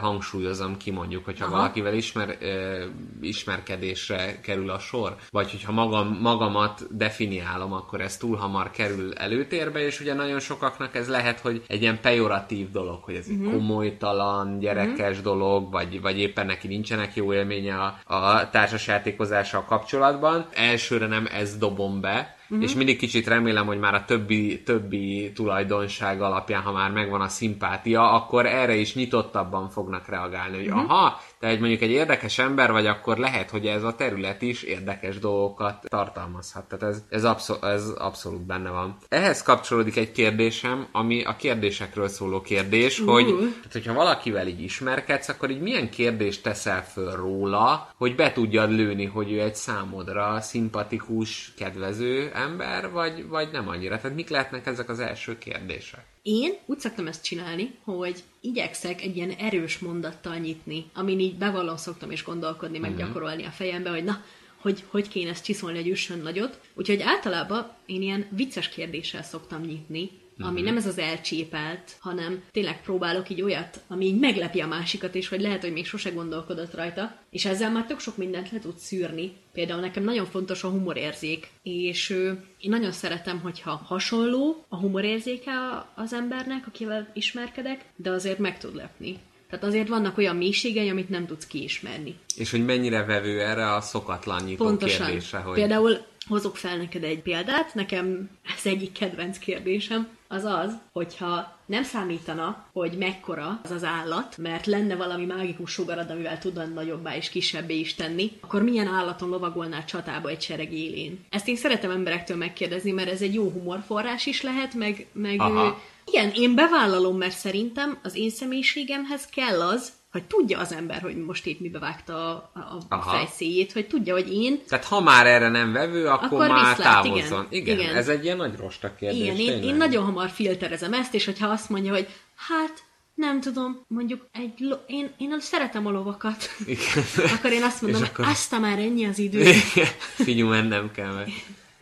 hangsúlyozom ki mondjuk, hogyha Aha. valakivel ismer, ismerkedésre kerül a sor, vagy hogyha magam, magamat definiálom, akkor ez túl hamar kerül előtérbe, és ugye nagyon sokaknak ez lehet, hogy egy ilyen pejoratív dolog, hogy ez uh-huh. egy komolytalan, gyerekes uh-huh. dolog, vagy, vagy éppen neki nincsenek jó élménye a, a társasjátékozással kapcsolatban. Elsőre nem ez dobom be, uh-huh. és mindig kicsit remélem, hogy már a többi, többi tulajdonság alapján, ha már megvan a szimpátia, akkor erre is nyitottabban fognak reagálni, hogy uh-huh. aha, te egy mondjuk egy érdekes ember vagy, akkor lehet, hogy ez a terület is érdekes dolgokat tartalmazhat. Tehát ez, ez, abszol- ez abszolút benne van. Ehhez kapcsolódik egy kérdésem, ami a kérdésekről szóló kérdés, uh. hogy tehát, hogyha valakivel így ismerkedsz, akkor így milyen kérdést teszel föl róla, hogy be tudjad lőni, hogy ő egy számodra szimpatikus, kedvező ember, vagy, vagy nem annyira. Tehát mik lehetnek ezek az első kérdések?
Én úgy szoktam ezt csinálni, hogy igyekszek egy ilyen erős mondattal nyitni, amin így bevallom szoktam is gondolkodni, meg uh-huh. gyakorolni a fejembe, hogy na, hogy hogy kéne ezt csiszolni egy üssön nagyot. Úgyhogy általában én ilyen vicces kérdéssel szoktam nyitni, uh-huh. ami nem ez az elcsépelt, hanem tényleg próbálok így olyat, ami így meglepi a másikat, és hogy lehet, hogy még sose gondolkodott rajta, és ezzel már tök sok mindent le tud szűrni. Például nekem nagyon fontos a humorérzék, és én nagyon szeretem, hogyha hasonló a humorérzéke az embernek, akivel ismerkedek, de azért meg tud lepni. Tehát azért vannak olyan mélységei, amit nem tudsz kiismerni.
És hogy mennyire vevő erre a szokatlan nyitó
Pontosan.
kérdése, hogy...
Például hozok fel neked egy példát, nekem ez egyik kedvenc kérdésem, az az, hogyha nem számítana, hogy mekkora az az állat, mert lenne valami mágikus sugarad, amivel tudna nagyobbá és kisebbé is tenni, akkor milyen állaton lovagolnál csatába egy sereg élén? Ezt én szeretem emberektől megkérdezni, mert ez egy jó humorforrás is lehet, meg, meg igen, én bevállalom, mert szerintem az én személyiségemhez kell az, hogy tudja az ember, hogy most épp mibe vágta a, a, fejszéjét, hogy tudja, hogy én...
Tehát ha már erre nem vevő, akkor, akkor már viszlát, távozzon. Igen. igen, igen, ez egy ilyen nagy rosta kérdés.
Igen, én, én nagyon hamar filterezem ezt, és hogyha azt mondja, hogy hát nem tudom, mondjuk egy lo- én, én szeretem a lovakat. Igen. akkor én azt mondom, akkor... azt már ennyi az idő.
Figyelj, mennem kell meg.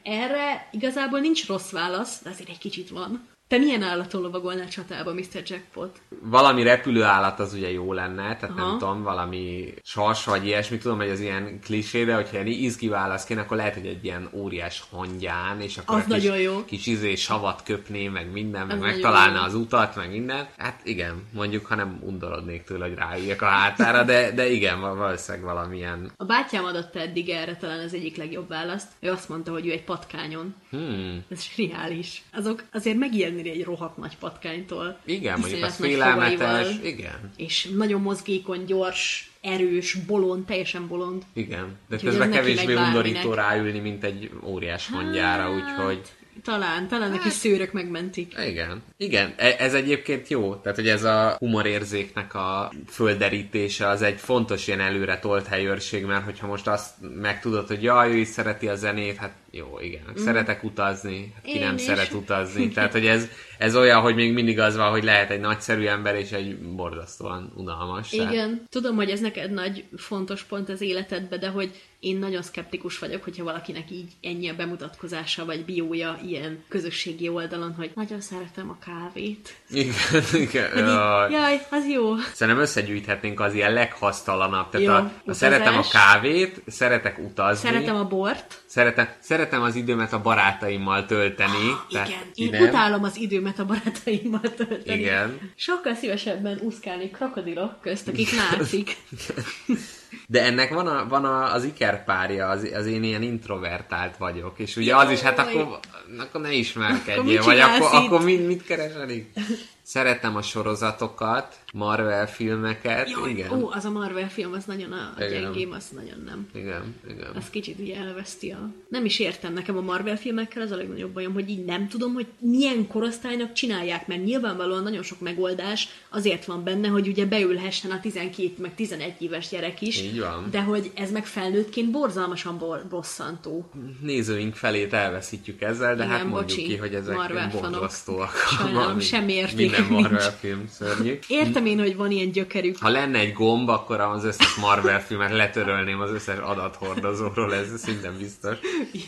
Erre igazából nincs rossz válasz, de azért egy kicsit van. Te milyen állaton lovagolnál csatába, Mr. Jackpot?
Valami repülő állat az ugye jó lenne, tehát Aha. nem tudom, valami sas vagy ilyesmi, tudom, hogy az ilyen klisé, de hogyha ilyen izgi válasz kéne, akkor lehet, hogy egy ilyen óriás hangyán, és akkor
az
kis,
nagyon jó.
kis izé savat köpné, meg minden, meg megtalálna az utat, meg minden. Hát igen, mondjuk, ha nem undorodnék tőle, hogy ráüljek a hátára, de, de igen, valószínűleg valamilyen.
A bátyám adott eddig erre talán az egyik legjobb választ. Ő azt mondta, hogy ő egy patkányon.
Hmm.
Ez zseniális. Azok azért megijedni egy rohadt nagy patkánytól.
Igen, mondjuk az félelmetes, igen.
És nagyon mozgékony, gyors, erős, bolond, teljesen bolond.
Igen, de úgyhogy közben kevésbé undorító ráülni, mint egy óriás hangyára, hát, úgyhogy...
Talán, talán neki szőrök megmentik.
Igen. Igen, e- ez egyébként jó. Tehát, hogy ez a humorérzéknek a földerítése az egy fontos ilyen előre tolt helyőrség, mert hogyha most azt megtudod, hogy jaj, ő is szereti a zenét, hát jó, igen. Szeretek utazni, hát ki
Én
nem
is.
szeret utazni. Tehát, hogy ez, ez olyan, hogy még mindig az van, hogy lehet egy nagyszerű ember és egy borzasztóan unalmas. Tehát-
Igen, tudom, hogy ez neked nagy fontos pont az életedbe, de hogy én nagyon szkeptikus vagyok, hogyha valakinek így ennyi a bemutatkozása vagy biója ilyen közösségi oldalon, hogy nagyon szeretem a kávét.
Igen, igen.
Így,
Jaj.
az jó.
Szerintem összegyűjthetnénk az ilyen leghasztalanabb. Tehát
Jó,
a, a szeretem a kávét, szeretek utazni.
Szeretem a bort.
Szeretem, szeretem az időmet a barátaimmal tölteni. tehát
Igen, én
nem.
utálom az időmet a barátaimmal tölteni.
Igen.
Sokkal szívesebben úszkálni krokodilok közt, akik nácik.
De ennek van, a, van a, az ikerpárja, az, az én ilyen introvertált vagyok, és ugye az is, hát
Jaj.
akkor, akkor ne
Akkor
ismerkedjél,
mit
vagy akkor,
itt?
akkor mit, mit kereselik? Szeretem a sorozatokat, Marvel filmeket,
Jaj,
igen.
ó, az a Marvel film, az nagyon a, a
Igen.
gyengém, az nagyon nem.
Igen, igen.
Az kicsit ugye elveszti a... Nem is értem nekem a Marvel filmekkel, az a legnagyobb bajom, hogy így nem tudom, hogy milyen korosztálynak csinálják, mert nyilvánvalóan nagyon sok megoldás azért van benne, hogy ugye beülhessen a 12 meg 11 éves gyerek is.
Így van.
De hogy ez meg felnőttként borzalmasan bor- bosszantó.
Nézőink felét elveszítjük ezzel, de
Igen,
hát mondjuk
bocsi,
ki, hogy ezek
Marvel
borzasztóak.
Sajnálom, semmi értékük
Minden. Marvel film szörnyű.
Értem én, hogy van ilyen gyökerük.
Ha lenne egy gomb, akkor az összes Marvel filmet letörölném az összes adathordozóról, ez szinte biztos.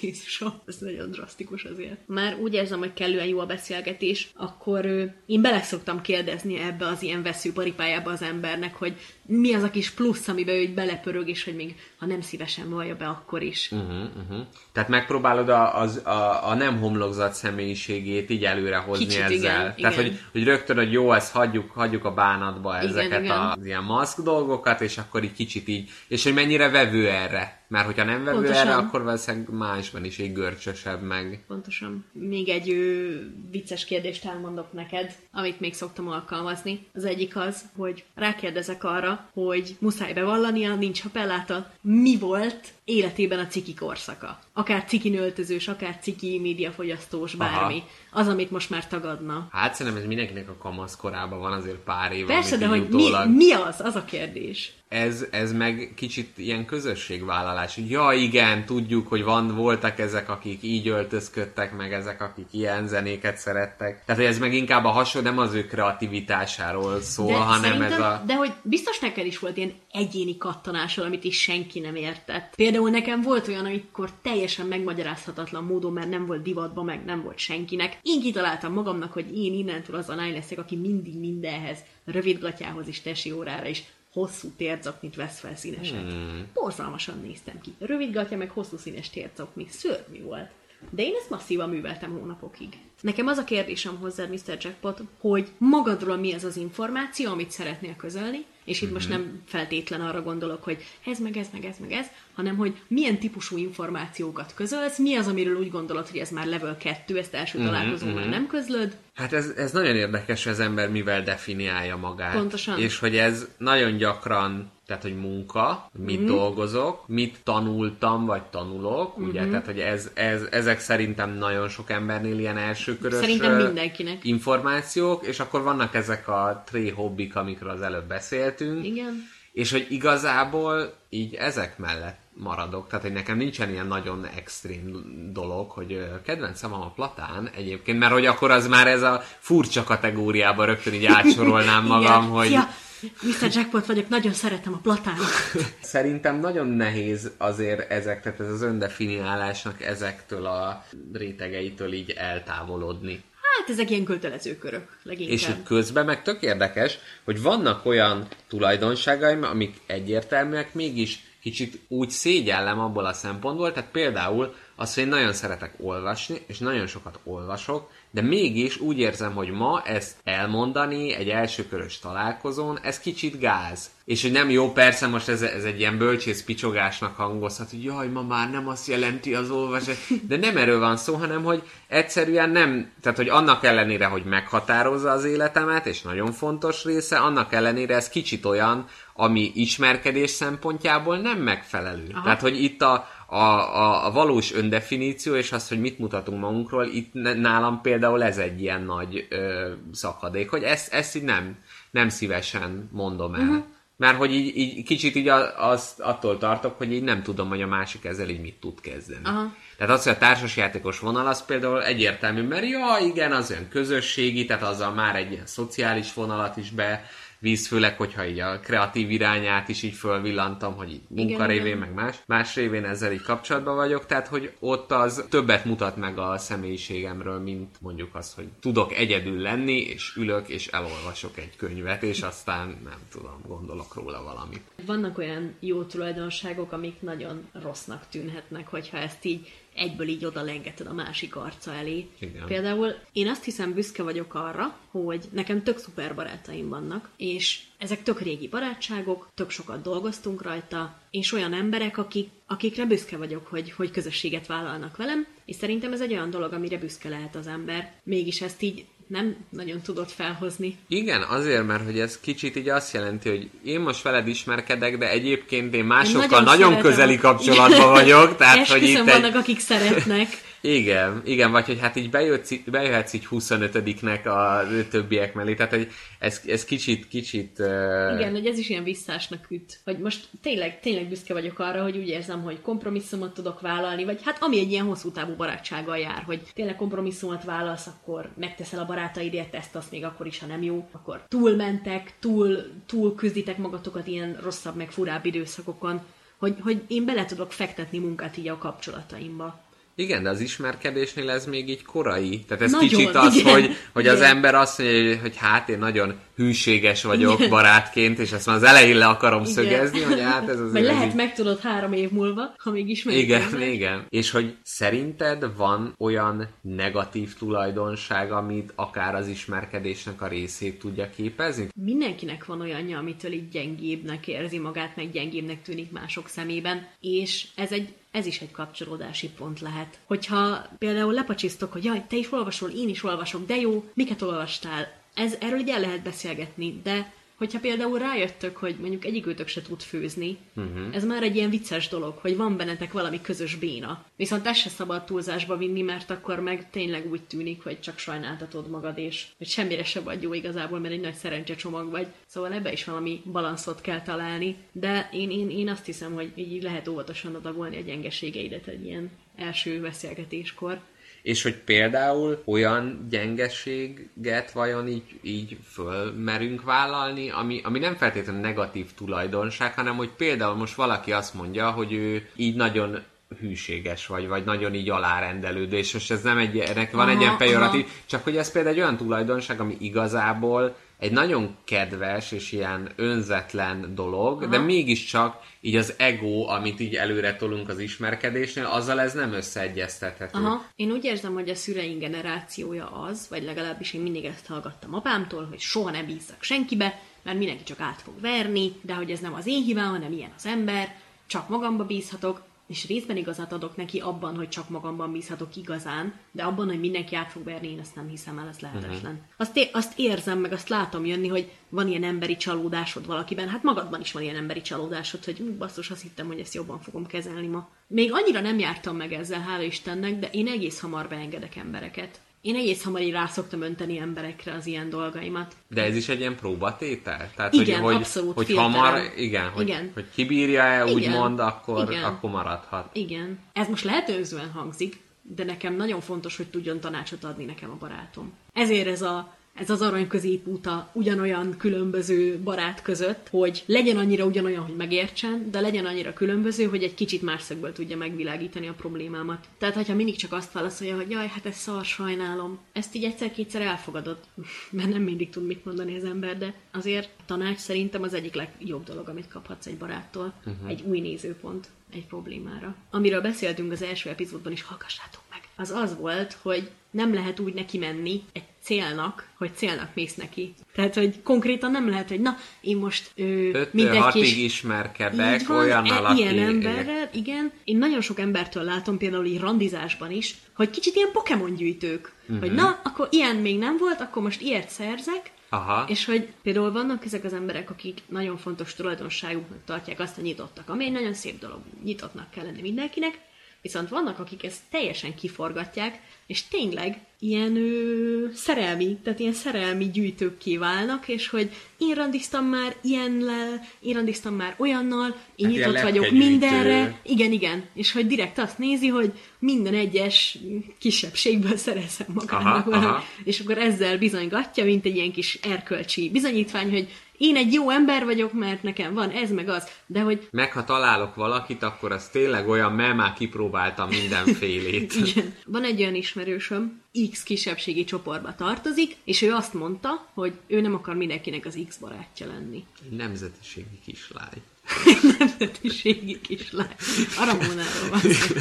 Jézusom, ez nagyon drasztikus azért. Már úgy érzem, hogy kellően jó a beszélgetés, akkor én bele szoktam kérdezni ebbe az ilyen veszőparipájába az embernek, hogy mi az a kis plusz, amiben ő így belepörög, és hogy még ha nem szívesen vallja be, akkor is.
Uh-huh, uh-huh. Tehát megpróbálod a, az, a, a nem homlokzat személyiségét így előre hozni
Kicsit
ezzel.
igen,
Tehát,
igen.
Hogy, hogy rögtön, hogy jó, ezt hagyjuk, hagyjuk a bánatba
Igen,
ezeket
igen.
az ilyen maszk dolgokat, és akkor így kicsit így, és hogy mennyire vevő erre. Mert hogyha nem vevő
Pontosan.
erre, akkor valószínűleg másban is egy görcsösebb meg.
Pontosan. Még egy ö, vicces kérdést elmondok neked, amit még szoktam alkalmazni. Az egyik az, hogy rákérdezek arra, hogy muszáj bevallania, nincs appelláta, mi volt életében a ciki korszaka. Akár ciki öltözős, akár ciki médiafogyasztós, bármi.
Aha.
Az, amit most már tagadna.
Hát szerintem ez mindenkinek a kamaszkorában van azért pár év,
Persze, de hogy
így
mi,
utólag...
mi az? Az a kérdés.
Ez, ez meg kicsit ilyen közösségvállalás. Ja, igen, tudjuk, hogy van, voltak ezek, akik így öltözködtek, meg ezek, akik ilyen zenéket szerettek. Tehát, hogy ez meg inkább a hasonló, nem az ő kreativitásáról szól,
De
hanem ez a...
De hogy biztos neked is volt ilyen egyéni kattanásod, amit is senki nem értett. Például nekem volt olyan, amikor teljesen megmagyarázhatatlan módon, mert nem volt divatban, meg nem volt senkinek. Én kitaláltam magamnak, hogy én innentől az a lány leszek, aki mindig mindenhez, rövidgatjához is, tesi órára is hosszú térzaknit vesz fel színeset. Hmm. Borzalmasan néztem ki. Rövidgatja, meg hosszú színes térzakni. Szörnyű volt. De én ezt masszívan műveltem hónapokig. Nekem az a kérdésem hozzád, Mr. Jackpot, hogy magadról mi az az információ, amit szeretnél közölni, és itt most nem feltétlen arra gondolok, hogy ez meg ez, meg ez, meg ez, hanem hogy milyen típusú információkat közölsz, mi az, amiről úgy gondolod, hogy ez már level 2, ezt első találkozón már nem közlöd,
Hát ez, ez nagyon érdekes, hogy az ember mivel definiálja magát.
Pontosan.
És hogy ez nagyon gyakran, tehát hogy munka, mit
Mhm.
mm-hmm. dolgozok, mit tanultam, vagy tanulok, mm-hmm. ugye, tehát hogy ez, ez, ezek szerintem nagyon sok embernél ilyen elsőkörös
Szerintem mindenkinek.
információk, és akkor vannak ezek a tré hobbik, amikről az előbb beszéltünk,
Igen.
és hogy igazából így ezek mellett maradok. Tehát, hogy nekem nincsen ilyen nagyon extrém dolog, hogy ö, kedvenc szavam a platán egyébként, mert hogy akkor az már ez a furcsa kategóriába rögtön így átsorolnám magam,
Igen.
hogy
Szia, Mr. Jackpot vagyok, nagyon szeretem a platánot.
szerintem nagyon nehéz azért ezek, tehát ez az öndefiniálásnak ezektől a rétegeitől így eltávolodni.
Hát ezek ilyen kötelező körök, leginkább.
És itt közben meg tök érdekes, hogy vannak olyan tulajdonságaim, amik egyértelműek, mégis kicsit úgy szégyellem abból a szempontból, tehát például az, hogy én nagyon szeretek olvasni, és nagyon sokat olvasok, de mégis úgy érzem, hogy ma ezt elmondani egy elsőkörös találkozón, ez kicsit gáz. És hogy nem jó, persze most ez, ez egy ilyen bölcsész picsogásnak hangozhat, hogy jaj, ma már nem azt jelenti az olvasás, de nem erről van szó, hanem hogy egyszerűen nem, tehát hogy annak ellenére, hogy meghatározza az életemet, és nagyon fontos része, annak ellenére ez kicsit olyan, ami ismerkedés szempontjából nem megfelelő. Aha. Tehát, hogy itt a, a, a, a valós öndefiníció és az, hogy mit mutatunk magunkról, itt nálam például ez egy ilyen nagy ö, szakadék, hogy ezt, ezt így nem, nem szívesen mondom el. Uh-huh. Mert hogy így, így kicsit így a- azt, attól tartok, hogy így nem tudom, hogy a másik ezzel így mit tud kezdeni.
Aha.
Tehát az, hogy a társasjátékos vonal, az például egyértelmű, mert ja, igen, az olyan közösségi, tehát azzal már egy ilyen szociális vonalat is be víz, főleg, hogyha így a kreatív irányát is így fölvillantam, hogy így munka révén, meg más, más révén ezzel így kapcsolatban vagyok, tehát hogy ott az többet mutat meg a személyiségemről, mint mondjuk az, hogy tudok egyedül lenni, és ülök, és elolvasok egy könyvet, és aztán nem tudom, gondolok róla valamit.
Vannak olyan jó tulajdonságok, amik nagyon rossznak tűnhetnek, hogyha ezt így egyből így oda lengeted a másik arca elé.
Igen.
Például én azt hiszem büszke vagyok arra, hogy nekem tök szuper barátaim vannak, és ezek tök régi barátságok, tök sokat dolgoztunk rajta, és olyan emberek, akik, akikre büszke vagyok, hogy, hogy közösséget vállalnak velem, és szerintem ez egy olyan dolog, amire büszke lehet az ember. Mégis ezt így nem nagyon tudod felhozni.
Igen, azért, mert hogy ez kicsit így azt jelenti, hogy én most veled ismerkedek, de egyébként én másokkal
nagyon
nagyon,
szeretem.
közeli kapcsolatban vagyok, tehát hogy
Esküszöm
itt egy...
vannak, akik szeretnek.
Igen, igen, vagy hogy hát így bejössz, í- bejöhetsz így 25-nek a többiek mellé, tehát hogy ez, ez kicsit, kicsit... Uh...
Igen, hogy ez is ilyen visszásnak üt. Hogy most tényleg, tényleg büszke vagyok arra, hogy úgy érzem, hogy kompromisszumot tudok vállalni, vagy hát ami egy ilyen hosszú távú barátsággal jár, hogy tényleg kompromisszumot vállalsz, akkor megteszel a barátaidért ezt, azt még akkor is, ha nem jó, akkor túlmentek, túl, túl küzditek magatokat ilyen rosszabb, meg furább időszakokon, hogy, hogy én bele tudok fektetni munkát így a kapcsolataimba.
Igen, de az ismerkedésnél ez még így korai. Tehát ez
Nagyon,
kicsit az,
igen,
hogy, hogy az
igen.
ember azt mondja, hogy hát én nagyon hűséges vagyok barátként, és ezt már az elején le akarom
Igen.
szögezni, hogy hát ez az
Vagy lehet megtudod három év múlva, ha még ismerik
Igen,
egymás.
igen. És hogy szerinted van olyan negatív tulajdonság, amit akár az ismerkedésnek a részét tudja képezni?
Mindenkinek van olyanja, amitől így gyengébbnek érzi magát, meg gyengébbnek tűnik mások szemében, és ez egy ez is egy kapcsolódási pont lehet. Hogyha például lepacsisztok, hogy jaj, te is olvasol, én is olvasok, de jó, miket olvastál? Ez, erről így el lehet beszélgetni, de hogyha például rájöttök, hogy mondjuk egyikőtök se tud főzni, uh-huh. ez már egy ilyen vicces dolog, hogy van bennetek valami közös béna. Viszont ezt se szabad túlzásba vinni, mert akkor meg tényleg úgy tűnik, hogy csak sajnáltatod magad, és hogy semmire se vagy jó igazából, mert egy nagy szerencsecsomag vagy. Szóval ebbe is valami balanszot kell találni, de én, én, én azt hiszem, hogy így lehet óvatosan adagolni a gyengeségeidet egy ilyen első beszélgetéskor.
És hogy például olyan gyengeséget vajon így, így fölmerünk vállalni, ami, ami nem feltétlenül negatív tulajdonság, hanem hogy például most valaki azt mondja, hogy ő így nagyon hűséges vagy, vagy nagyon így alárendelődő, és most ez nem egy, ennek van egy
Aha,
ilyen pejoratív,
aha.
csak hogy ez például egy olyan tulajdonság, ami igazából egy nagyon kedves és ilyen önzetlen dolog, Aha. de mégiscsak így az ego, amit így előre tolunk az ismerkedésnél, azzal ez nem összeegyeztethető.
Aha. Én úgy érzem, hogy a szüleink generációja az, vagy legalábbis én mindig ezt hallgattam apámtól, hogy soha ne bízzak senkibe, mert mindenki csak át fog verni, de hogy ez nem az én hibám, hanem ilyen az ember, csak magamba bízhatok, és részben igazat adok neki abban, hogy csak magamban bízhatok igazán, de abban, hogy mindenki át fog verni, én ezt nem hiszem el, ez lehetetlen. Uh-huh. Azt, é- azt érzem, meg azt látom jönni, hogy van ilyen emberi csalódásod valakiben, hát magadban is van ilyen emberi csalódásod, hogy "Ú, basszus, azt hittem, hogy ezt jobban fogom kezelni ma. Még annyira nem jártam meg ezzel, hála Istennek, de én egész hamar beengedek embereket. Én egész hamar így rá szoktam önteni emberekre az ilyen dolgaimat.
De ez is egy ilyen próbatétel? Tehát,
Igen,
hogy,
abszolút
hogy
filterem.
hamar, igen, hogy,
Igen.
hogy kibírja-e,
Igen.
úgymond, akkor,
Igen.
akkor maradhat.
Igen. Ez most lehetőzően hangzik, de nekem nagyon fontos, hogy tudjon tanácsot adni nekem a barátom. Ezért ez a ez az arany középúta ugyanolyan különböző barát között, hogy legyen annyira ugyanolyan, hogy megértsen, de legyen annyira különböző, hogy egy kicsit más szögből tudja megvilágítani a problémámat. Tehát, hogyha mindig csak azt válaszolja, hogy jaj, hát ez szar, sajnálom, ezt így egyszer-kétszer elfogadod, mert nem mindig tud mit mondani az ember, de azért a tanács szerintem az egyik legjobb dolog, amit kaphatsz egy baráttól, uh-huh. egy új nézőpont egy problémára. Amiről beszéltünk az első epizódban is, hallgassátok. Az az volt, hogy nem lehet úgy neki menni egy célnak, hogy célnak mész neki. Tehát, hogy konkrétan nem lehet, hogy na, én most ö, mint egy
5-6-ig
kis...
ismerkedek
van,
olyannal,
e-
aki...
ilyen emberrel, igen. Én nagyon sok embertől látom, például így randizásban is, hogy kicsit ilyen Pokémon gyűjtők. Uh-huh. Hogy na, akkor ilyen még nem volt, akkor most ilyet szerzek,
Aha.
És hogy például vannak ezek az emberek, akik nagyon fontos tulajdonságuknak tartják azt, hogy nyitottak, ami egy nagyon szép dolog, nyitottnak kell lenni mindenkinek, viszont vannak, akik ezt teljesen kiforgatják, és tényleg ilyen ö, szerelmi, tehát ilyen szerelmi gyűjtőkké válnak, és hogy én randiztam már ilyennel, én randiztam már olyannal, én
Hát
nyitott vagyok mindenre, igen, igen, és hogy direkt azt nézi, hogy minden egyes kisebbségből szerezem magának
Aha, aha.
és akkor ezzel bizonygatja, mint egy ilyen kis erkölcsi bizonyítvány, hogy én egy jó ember vagyok, mert nekem van ez meg az, de hogy
Meg ha találok valakit, akkor az tényleg olyan, mert már kipróbáltam mindenfélét.
Igen. Van egy olyan ismerősöm, X kisebbségi csoportba tartozik, és ő azt mondta, hogy ő nem akar mindenkinek az X barátja lenni.
Nemzetiségi kislány.
Nemzetiségi kislány. A Ramonáról van szó.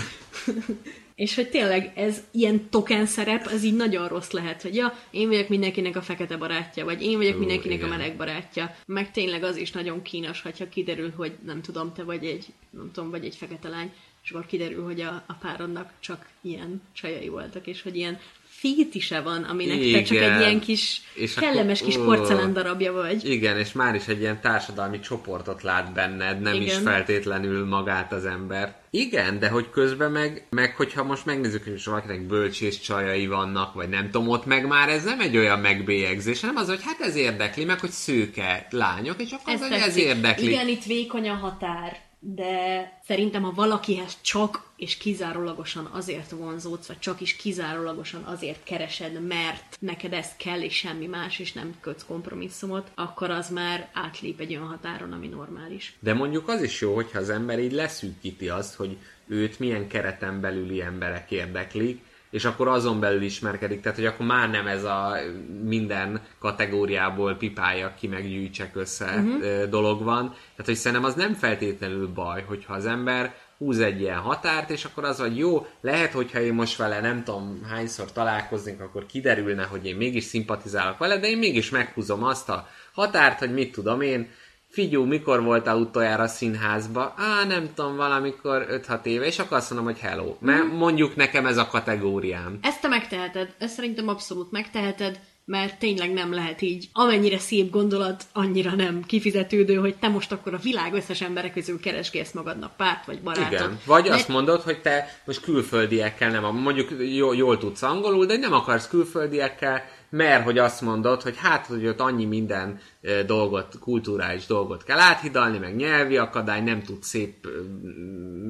És hogy tényleg ez ilyen token szerep, az így nagyon rossz lehet, hogy ja, én vagyok mindenkinek a fekete barátja, vagy én vagyok
Ú,
mindenkinek
igen.
a meleg barátja. Meg tényleg az is nagyon kínos, hogyha kiderül, hogy nem tudom, te vagy egy, nem tudom, vagy egy fekete lány, és akkor kiderül, hogy a, a párodnak csak ilyen csajai voltak, és hogy ilyen fétise van, aminek te csak
Igen.
egy ilyen kis
És
kellemes
akkor-
kis porcelán darabja vagy.
Igen, és már is egy ilyen társadalmi csoportot lát benned, nem
Igen.
is feltétlenül magát az ember. Igen, de hogy közben meg, meg hogyha most megnézzük, hogy valakinek bölcsész csajai vannak, vagy nem tudom, ott meg már ez nem egy olyan megbélyegzés, hanem az, hogy hát ez érdekli, meg hogy szőke lányok, és akkor az, hogy ez érdekli.
Igen, itt vékony a határ, de szerintem, ha valakihez csak és kizárólagosan azért vonzódsz, vagy csak is kizárólagosan azért keresed, mert neked ez kell, és semmi más, és nem kötsz kompromisszumot, akkor az már átlép egy olyan határon, ami normális.
De mondjuk az is jó, hogyha az ember így leszűkíti azt, hogy őt milyen kereten belüli emberek érdeklik, és akkor azon belül ismerkedik, tehát hogy akkor már nem ez a minden kategóriából pipálja ki, meg gyűjtsek össze uh-huh. dolog van. Tehát, hogy szerintem az nem feltétlenül baj, hogyha az ember húz egy ilyen határt, és akkor az, hogy jó, lehet, hogyha én most vele nem tudom hányszor találkoznék, akkor kiderülne, hogy én mégis szimpatizálok vele, de én mégis meghúzom azt a határt, hogy mit tudom én, Figyú, mikor voltál utoljára színházba? Á, nem tudom, valamikor 5-6 éve, és akkor azt mondom, hogy hello. Mert mondjuk nekem ez a kategóriám.
Ezt te megteheted, ezt szerintem abszolút megteheted, mert tényleg nem lehet így. Amennyire szép gondolat, annyira nem kifizetődő, hogy te most akkor a világ összes emberek közül keresgélsz magadnak párt vagy barátot.
Igen. Vagy
De-
azt mondod, hogy te most külföldiekkel nem, mondjuk jól, jól tudsz angolul, de nem akarsz külföldiekkel, mert hogy azt mondod, hogy hát, hogy ott annyi minden dolgot, kulturális dolgot kell áthidalni, meg nyelvi akadály, nem tud szép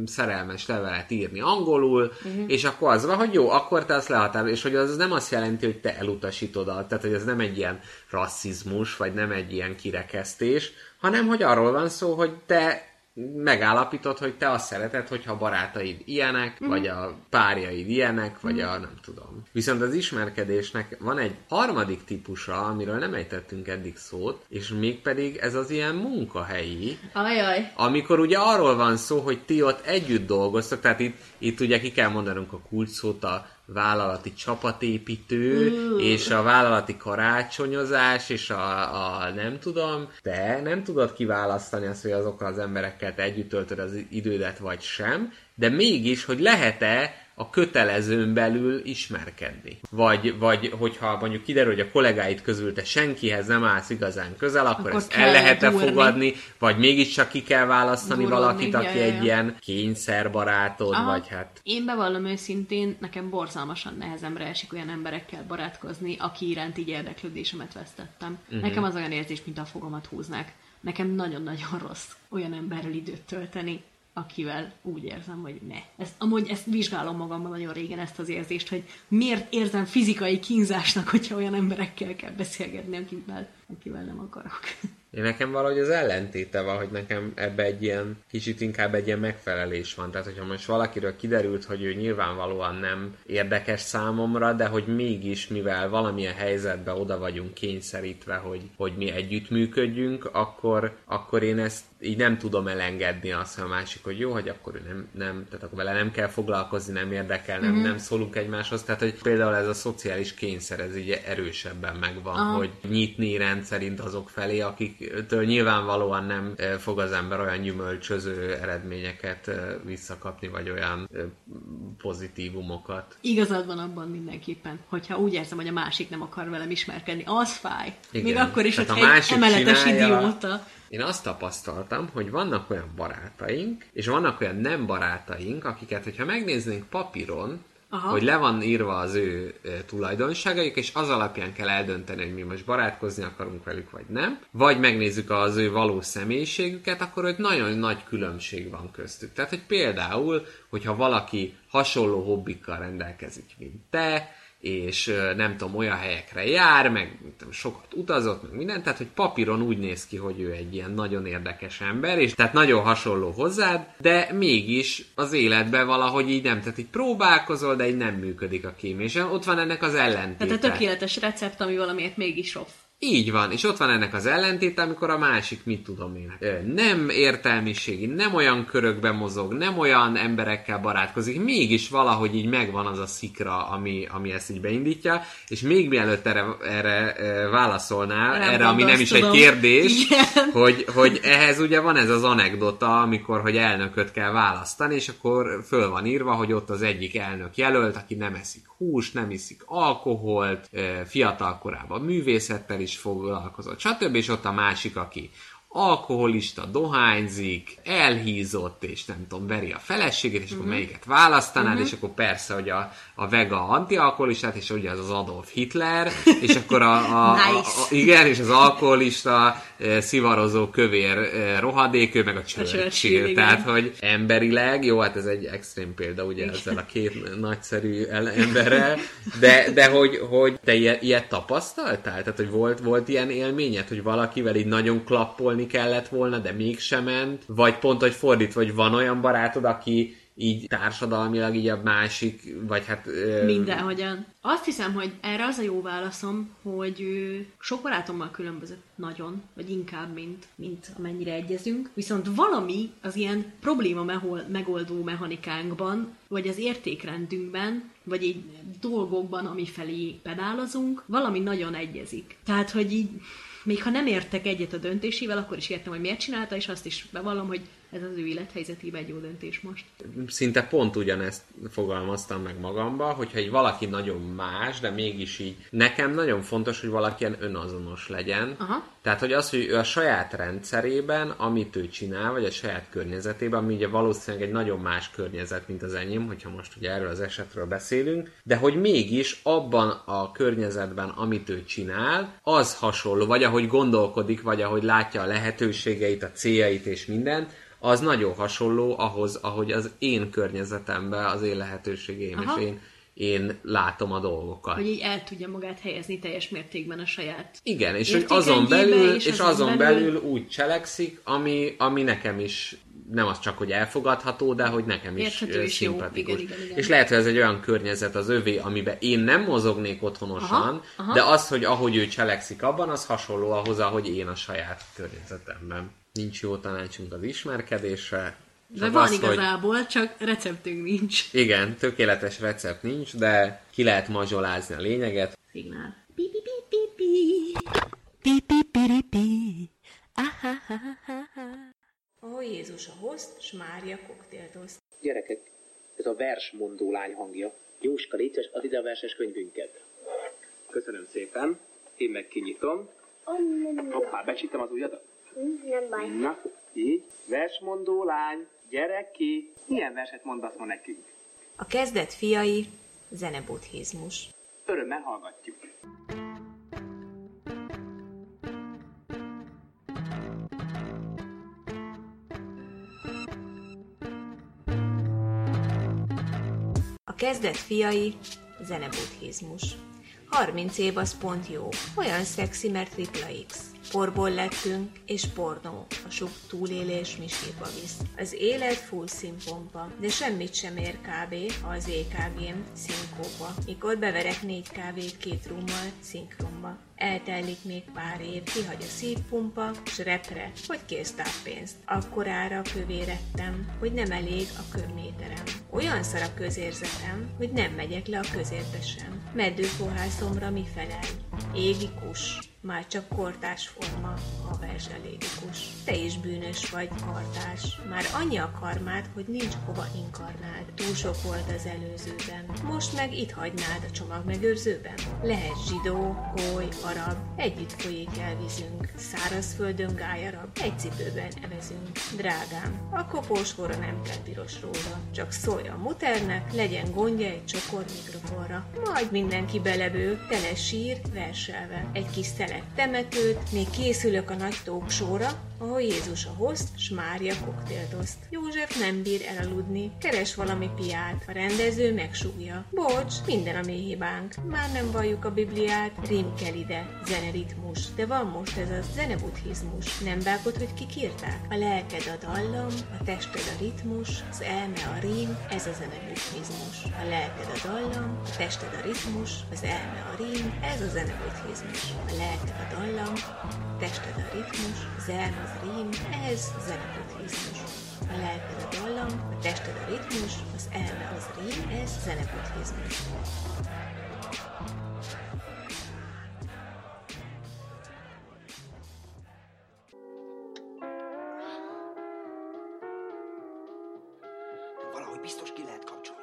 szerelmes levelet írni angolul, uh-huh. és akkor az van, hogy jó, akkor te azt lehatárol, és hogy az nem azt jelenti, hogy te elutasítod, tehát hogy ez nem egy ilyen rasszizmus, vagy nem egy ilyen kirekesztés, hanem hogy arról van szó, hogy te megállapítod, hogy te azt szereted, hogyha a barátaid ilyenek,
Mhm.
vagy a párjaid ilyenek, vagy a nem tudom. Viszont az ismerkedésnek van egy harmadik típusa, amiről nem ejtettünk eddig szót, és mégpedig ez az ilyen munkahelyi,
Ajaj.
amikor ugye arról van szó, hogy ti ott együtt dolgoztok, tehát itt, itt ugye ki kell mondanunk a kulcsszót, a vállalati csapatépítő, és a vállalati karácsonyozás, és a, a nem tudom, te nem tudod kiválasztani azt, hogy azokkal az emberekkel te együtt töltöd az idődet, vagy sem, de mégis, hogy lehet-e a kötelezőn belül ismerkedni. Vagy, vagy hogyha mondjuk kiderül, hogy a kollégáid közül te senkihez nem állsz igazán közel, akkor,
Akkor
ezt el lehet-e
durni.
fogadni, vagy mégiscsak ki kell választani
Durvadni,
valakit, aki
ja, ja, ja.
egy ilyen kényszerbarátod,
Aha.
vagy hát...
Én bevallom őszintén, nekem borzalmasan nehezemre esik olyan emberekkel barátkozni, aki iránt így érdeklődésemet vesztettem. Uh-huh. Nekem az olyan érzés, mint a fogamat húznák. Nekem nagyon-nagyon rossz olyan emberrel időt tölteni, akivel úgy érzem, hogy ne. Ezt, amúgy ezt vizsgálom magamban nagyon régen ezt az érzést, hogy miért érzem fizikai kínzásnak, hogyha olyan emberekkel kell beszélgetni, akivel, akivel nem akarok.
Én nekem valahogy az ellentéte van, hogy nekem ebbe egy ilyen, kicsit inkább egy ilyen megfelelés van. Tehát, hogyha most valakiről kiderült, hogy ő nyilvánvalóan nem érdekes számomra, de hogy mégis, mivel valamilyen helyzetbe oda vagyunk kényszerítve, hogy, hogy mi együttműködjünk, akkor, akkor én ezt így nem tudom elengedni azt, hogy a másik, hogy jó, hogy akkor ő nem, nem tehát akkor vele nem kell foglalkozni, nem érdekel, nem, mm-hmm. nem szólunk egymáshoz. Tehát, hogy például ez a szociális kényszer, ez így erősebben megvan,
Aha.
hogy nyitni rendszerint azok felé, akiktől nyilvánvalóan nem fog az ember olyan gyümölcsöző eredményeket visszakapni, vagy olyan pozitívumokat.
Igazad van abban mindenképpen, hogyha úgy érzem, hogy a másik nem akar velem ismerkedni, az fáj.
Igen.
Még akkor is,
Tehát
hogy egy emeletes
csinálja-
idióta.
Én azt tapasztaltam, hogy vannak olyan barátaink, és vannak olyan nem barátaink, akiket, hogyha megnéznénk papíron,
Aha.
hogy le van írva az ő tulajdonságaik, és az alapján kell eldönteni, hogy mi most barátkozni akarunk velük, vagy nem. Vagy megnézzük az ő valós személyiségüket, akkor ott nagyon nagy különbség van köztük. Tehát, hogy például, hogyha valaki hasonló hobbikkal rendelkezik, mint te, és nem tudom, olyan helyekre jár, meg tudom, sokat utazott, meg minden, tehát hogy papíron úgy néz ki, hogy ő egy ilyen nagyon érdekes ember, és tehát nagyon hasonló hozzád, de mégis az életben valahogy így nem, tehát így próbálkozol, de így nem működik a és ott van ennek az ellentéte.
Tehát a tökéletes recept, ami valamiért mégis rossz.
Így van, és ott van ennek az ellentéte, amikor a másik, mit tudom én, nem értelmiségi, nem olyan körökben mozog, nem olyan emberekkel barátkozik, mégis valahogy így megvan az a szikra, ami, ami ezt így beindítja, és még mielőtt erre, erre válaszolnál,
Nem
erre, ami nem is egy
tudom.
kérdés,
Igen.
hogy, hogy ehhez ugye van ez az anekdota, amikor, hogy elnököt kell választani, és akkor föl van írva, hogy ott az egyik elnök jelölt, aki nem eszik húst, nem iszik alkoholt, fiatal korában művészettel is foglalkozott, stb. És ott a másik, aki alkoholista, dohányzik, elhízott, és nem tudom, veri a feleségét, és
Mhm.
akkor melyiket választanád, és akkor persze, hogy a, a vega antialkoholistát, és ugye az az Adolf Hitler, és akkor a, a, a, a,
Nice.
a igen, és az alkoholista, szivarozó kövér rohadék, ő meg a
Churchill, igen.
Tehát, hogy emberileg, jó, hát ez egy extrém példa, ugye ezzel a két nagyszerű el- emberrel, de, de hogy, hogy te ilyet, ilyet tapasztaltál? Tehát, hogy volt, volt ilyen élményed, hogy valakivel így nagyon klappolni kellett volna, de mégsem ment? Vagy pont, hogy fordít, vagy van olyan barátod, aki így társadalmilag így a másik, vagy hát... ö,
Mindenhogyan. Azt hiszem, hogy erre az a jó válaszom, hogy sok barátommal különbözött nagyon, vagy inkább, mint, mint amennyire egyezünk. Viszont valami az ilyen probléma megoldó mechanikánkban, vagy az értékrendünkben, vagy így dolgokban, ami felé pedálozunk, valami nagyon egyezik. Tehát, hogy így még ha nem értek egyet a döntésével, akkor is értem, hogy miért csinálta, és azt is bevallom, hogy ez az ő élethelyzetében egy jó döntés most.
szinte pont ugyanezt fogalmaztam meg magamba, hogyha egy valaki nagyon más, de mégis így nekem nagyon fontos, hogy valaki ilyen önazonos legyen.
Aha.
Tehát, hogy az, hogy ő a saját rendszerében, amit ő csinál, vagy a saját környezetében, ami ugye valószínűleg egy nagyon más környezet, mint az enyém, hogyha most ugye erről az esetről beszélünk, de hogy mégis abban a környezetben, amit ő csinál, az hasonló, vagy ahogy gondolkodik, vagy ahogy látja a lehetőségeit, a céljait és mindent, az nagyon hasonló ahhoz, ahogy az én környezetemben, az én lehetőségeim,
Aha.
és én, én látom a dolgokat.
Hogy így el tudja magát helyezni teljes mértékben a saját
Igen, és hogy azon belül,
és
és
azon
azon
belül-
belül úgy cselekszik, ami, ami nekem is nem az csak, hogy elfogadható, de hogy nekem is
Érthető és jó.
szimpatikus.
Igen, igen, igen.
És lehet, hogy ez egy olyan környezet az övé, amiben én nem mozognék otthonosan,
Aha, aha.
de az, hogy ahogy ő cselekszik abban, az hasonló ahhoz, ahogy én a saját környezetemben. Nincs jó tanácsunk az ismerkedésre.
De van
az, hogy-
igazából, csak receptünk nincs.
Igen, tökéletes recept nincs, de ki lehet mazsolázni a lényeget.
Szignál. Pi, pi, pi, pi, pi.
Pi, pi, pi. Aha, ha, ha, ha.
Ó Jézus a hoszt, s Mária koktélt
Gyerekek, ez a versmondó lány hangja. Jóska, légy add ide a verses könyvünket. Köszönöm szépen. Én meg kinyitom. Hoppá, becsítem az ujjadat?
Nem baj.
Na, így. Versmondó lány, gyere ki. Milyen verset mondasz ma nekünk?
A kezdet fiai, zenebuddhizmus.
Örömmel hallgatjuk.
A kezdet fiai, zenebuddhizmus. 30 év az pont jó. Olyan szexi, mert tripla X. Porból lettünk, és pornó, a sok túlélés misírba visz. Az élet full színpompa, de semmit sem ér kb. ha az EKG-m színkóba. Mikor beverek négy kávét két rummal szinkronba. Eltelik még pár év, kihagy a szívpumpa, s repre, hogy kész pénzt. Akkorára kövérettem, hogy nem elég a körméterem. Olyan szar a közérzetem, hogy nem megyek le a közérbe sem. Meddőfohászomra mi felel? Égi kus, már csak kortás forma, a verselégikus. Te is bűnös vagy, kartás. Már annyi a karmád, hogy nincs hova inkarnád. Túl sok volt az előzőben. Most meg itt hagynád a csomag megőrzőben. Lehet zsidó, goly, arab, együtt folyik el vízünk. Szárazföldön gályarab, egy cipőben evezünk. Drágám, a kopóskora nem kell piros róla. Csak szólj a muternek, legyen gondja egy csokor mikrofonra. Majd mindenki belebő, tele sír, verselve. Egy kis szelet temetőt, még készülök a nagy tóksóra, ahol Jézus a host, s Mária koktélt oszt. József nem bír elaludni, keres valami piát, a rendező megsúgja. Bocs, minden a mi hibánk, már nem valljuk a Bibliát, rim kell ide, zeneritmus, de van most ez a zenebuddhizmus. Nem vágod, hogy kik írták? A lelked a dallam, a tested a ritmus, az elme a rím, ez a zenebuddhizmus. A lelked a dallam, a tested a ritmus, az elme a rím, ez a zenebuddhizmus. A lelked a dallam, tested a ritmus, elme az rím, ez zenebuddhizmus. A lelked a dallam, a tested a ritmus, az elme az rím, ez zenebuddhizmus.
Valahogy biztos ki lehet kapcsolni.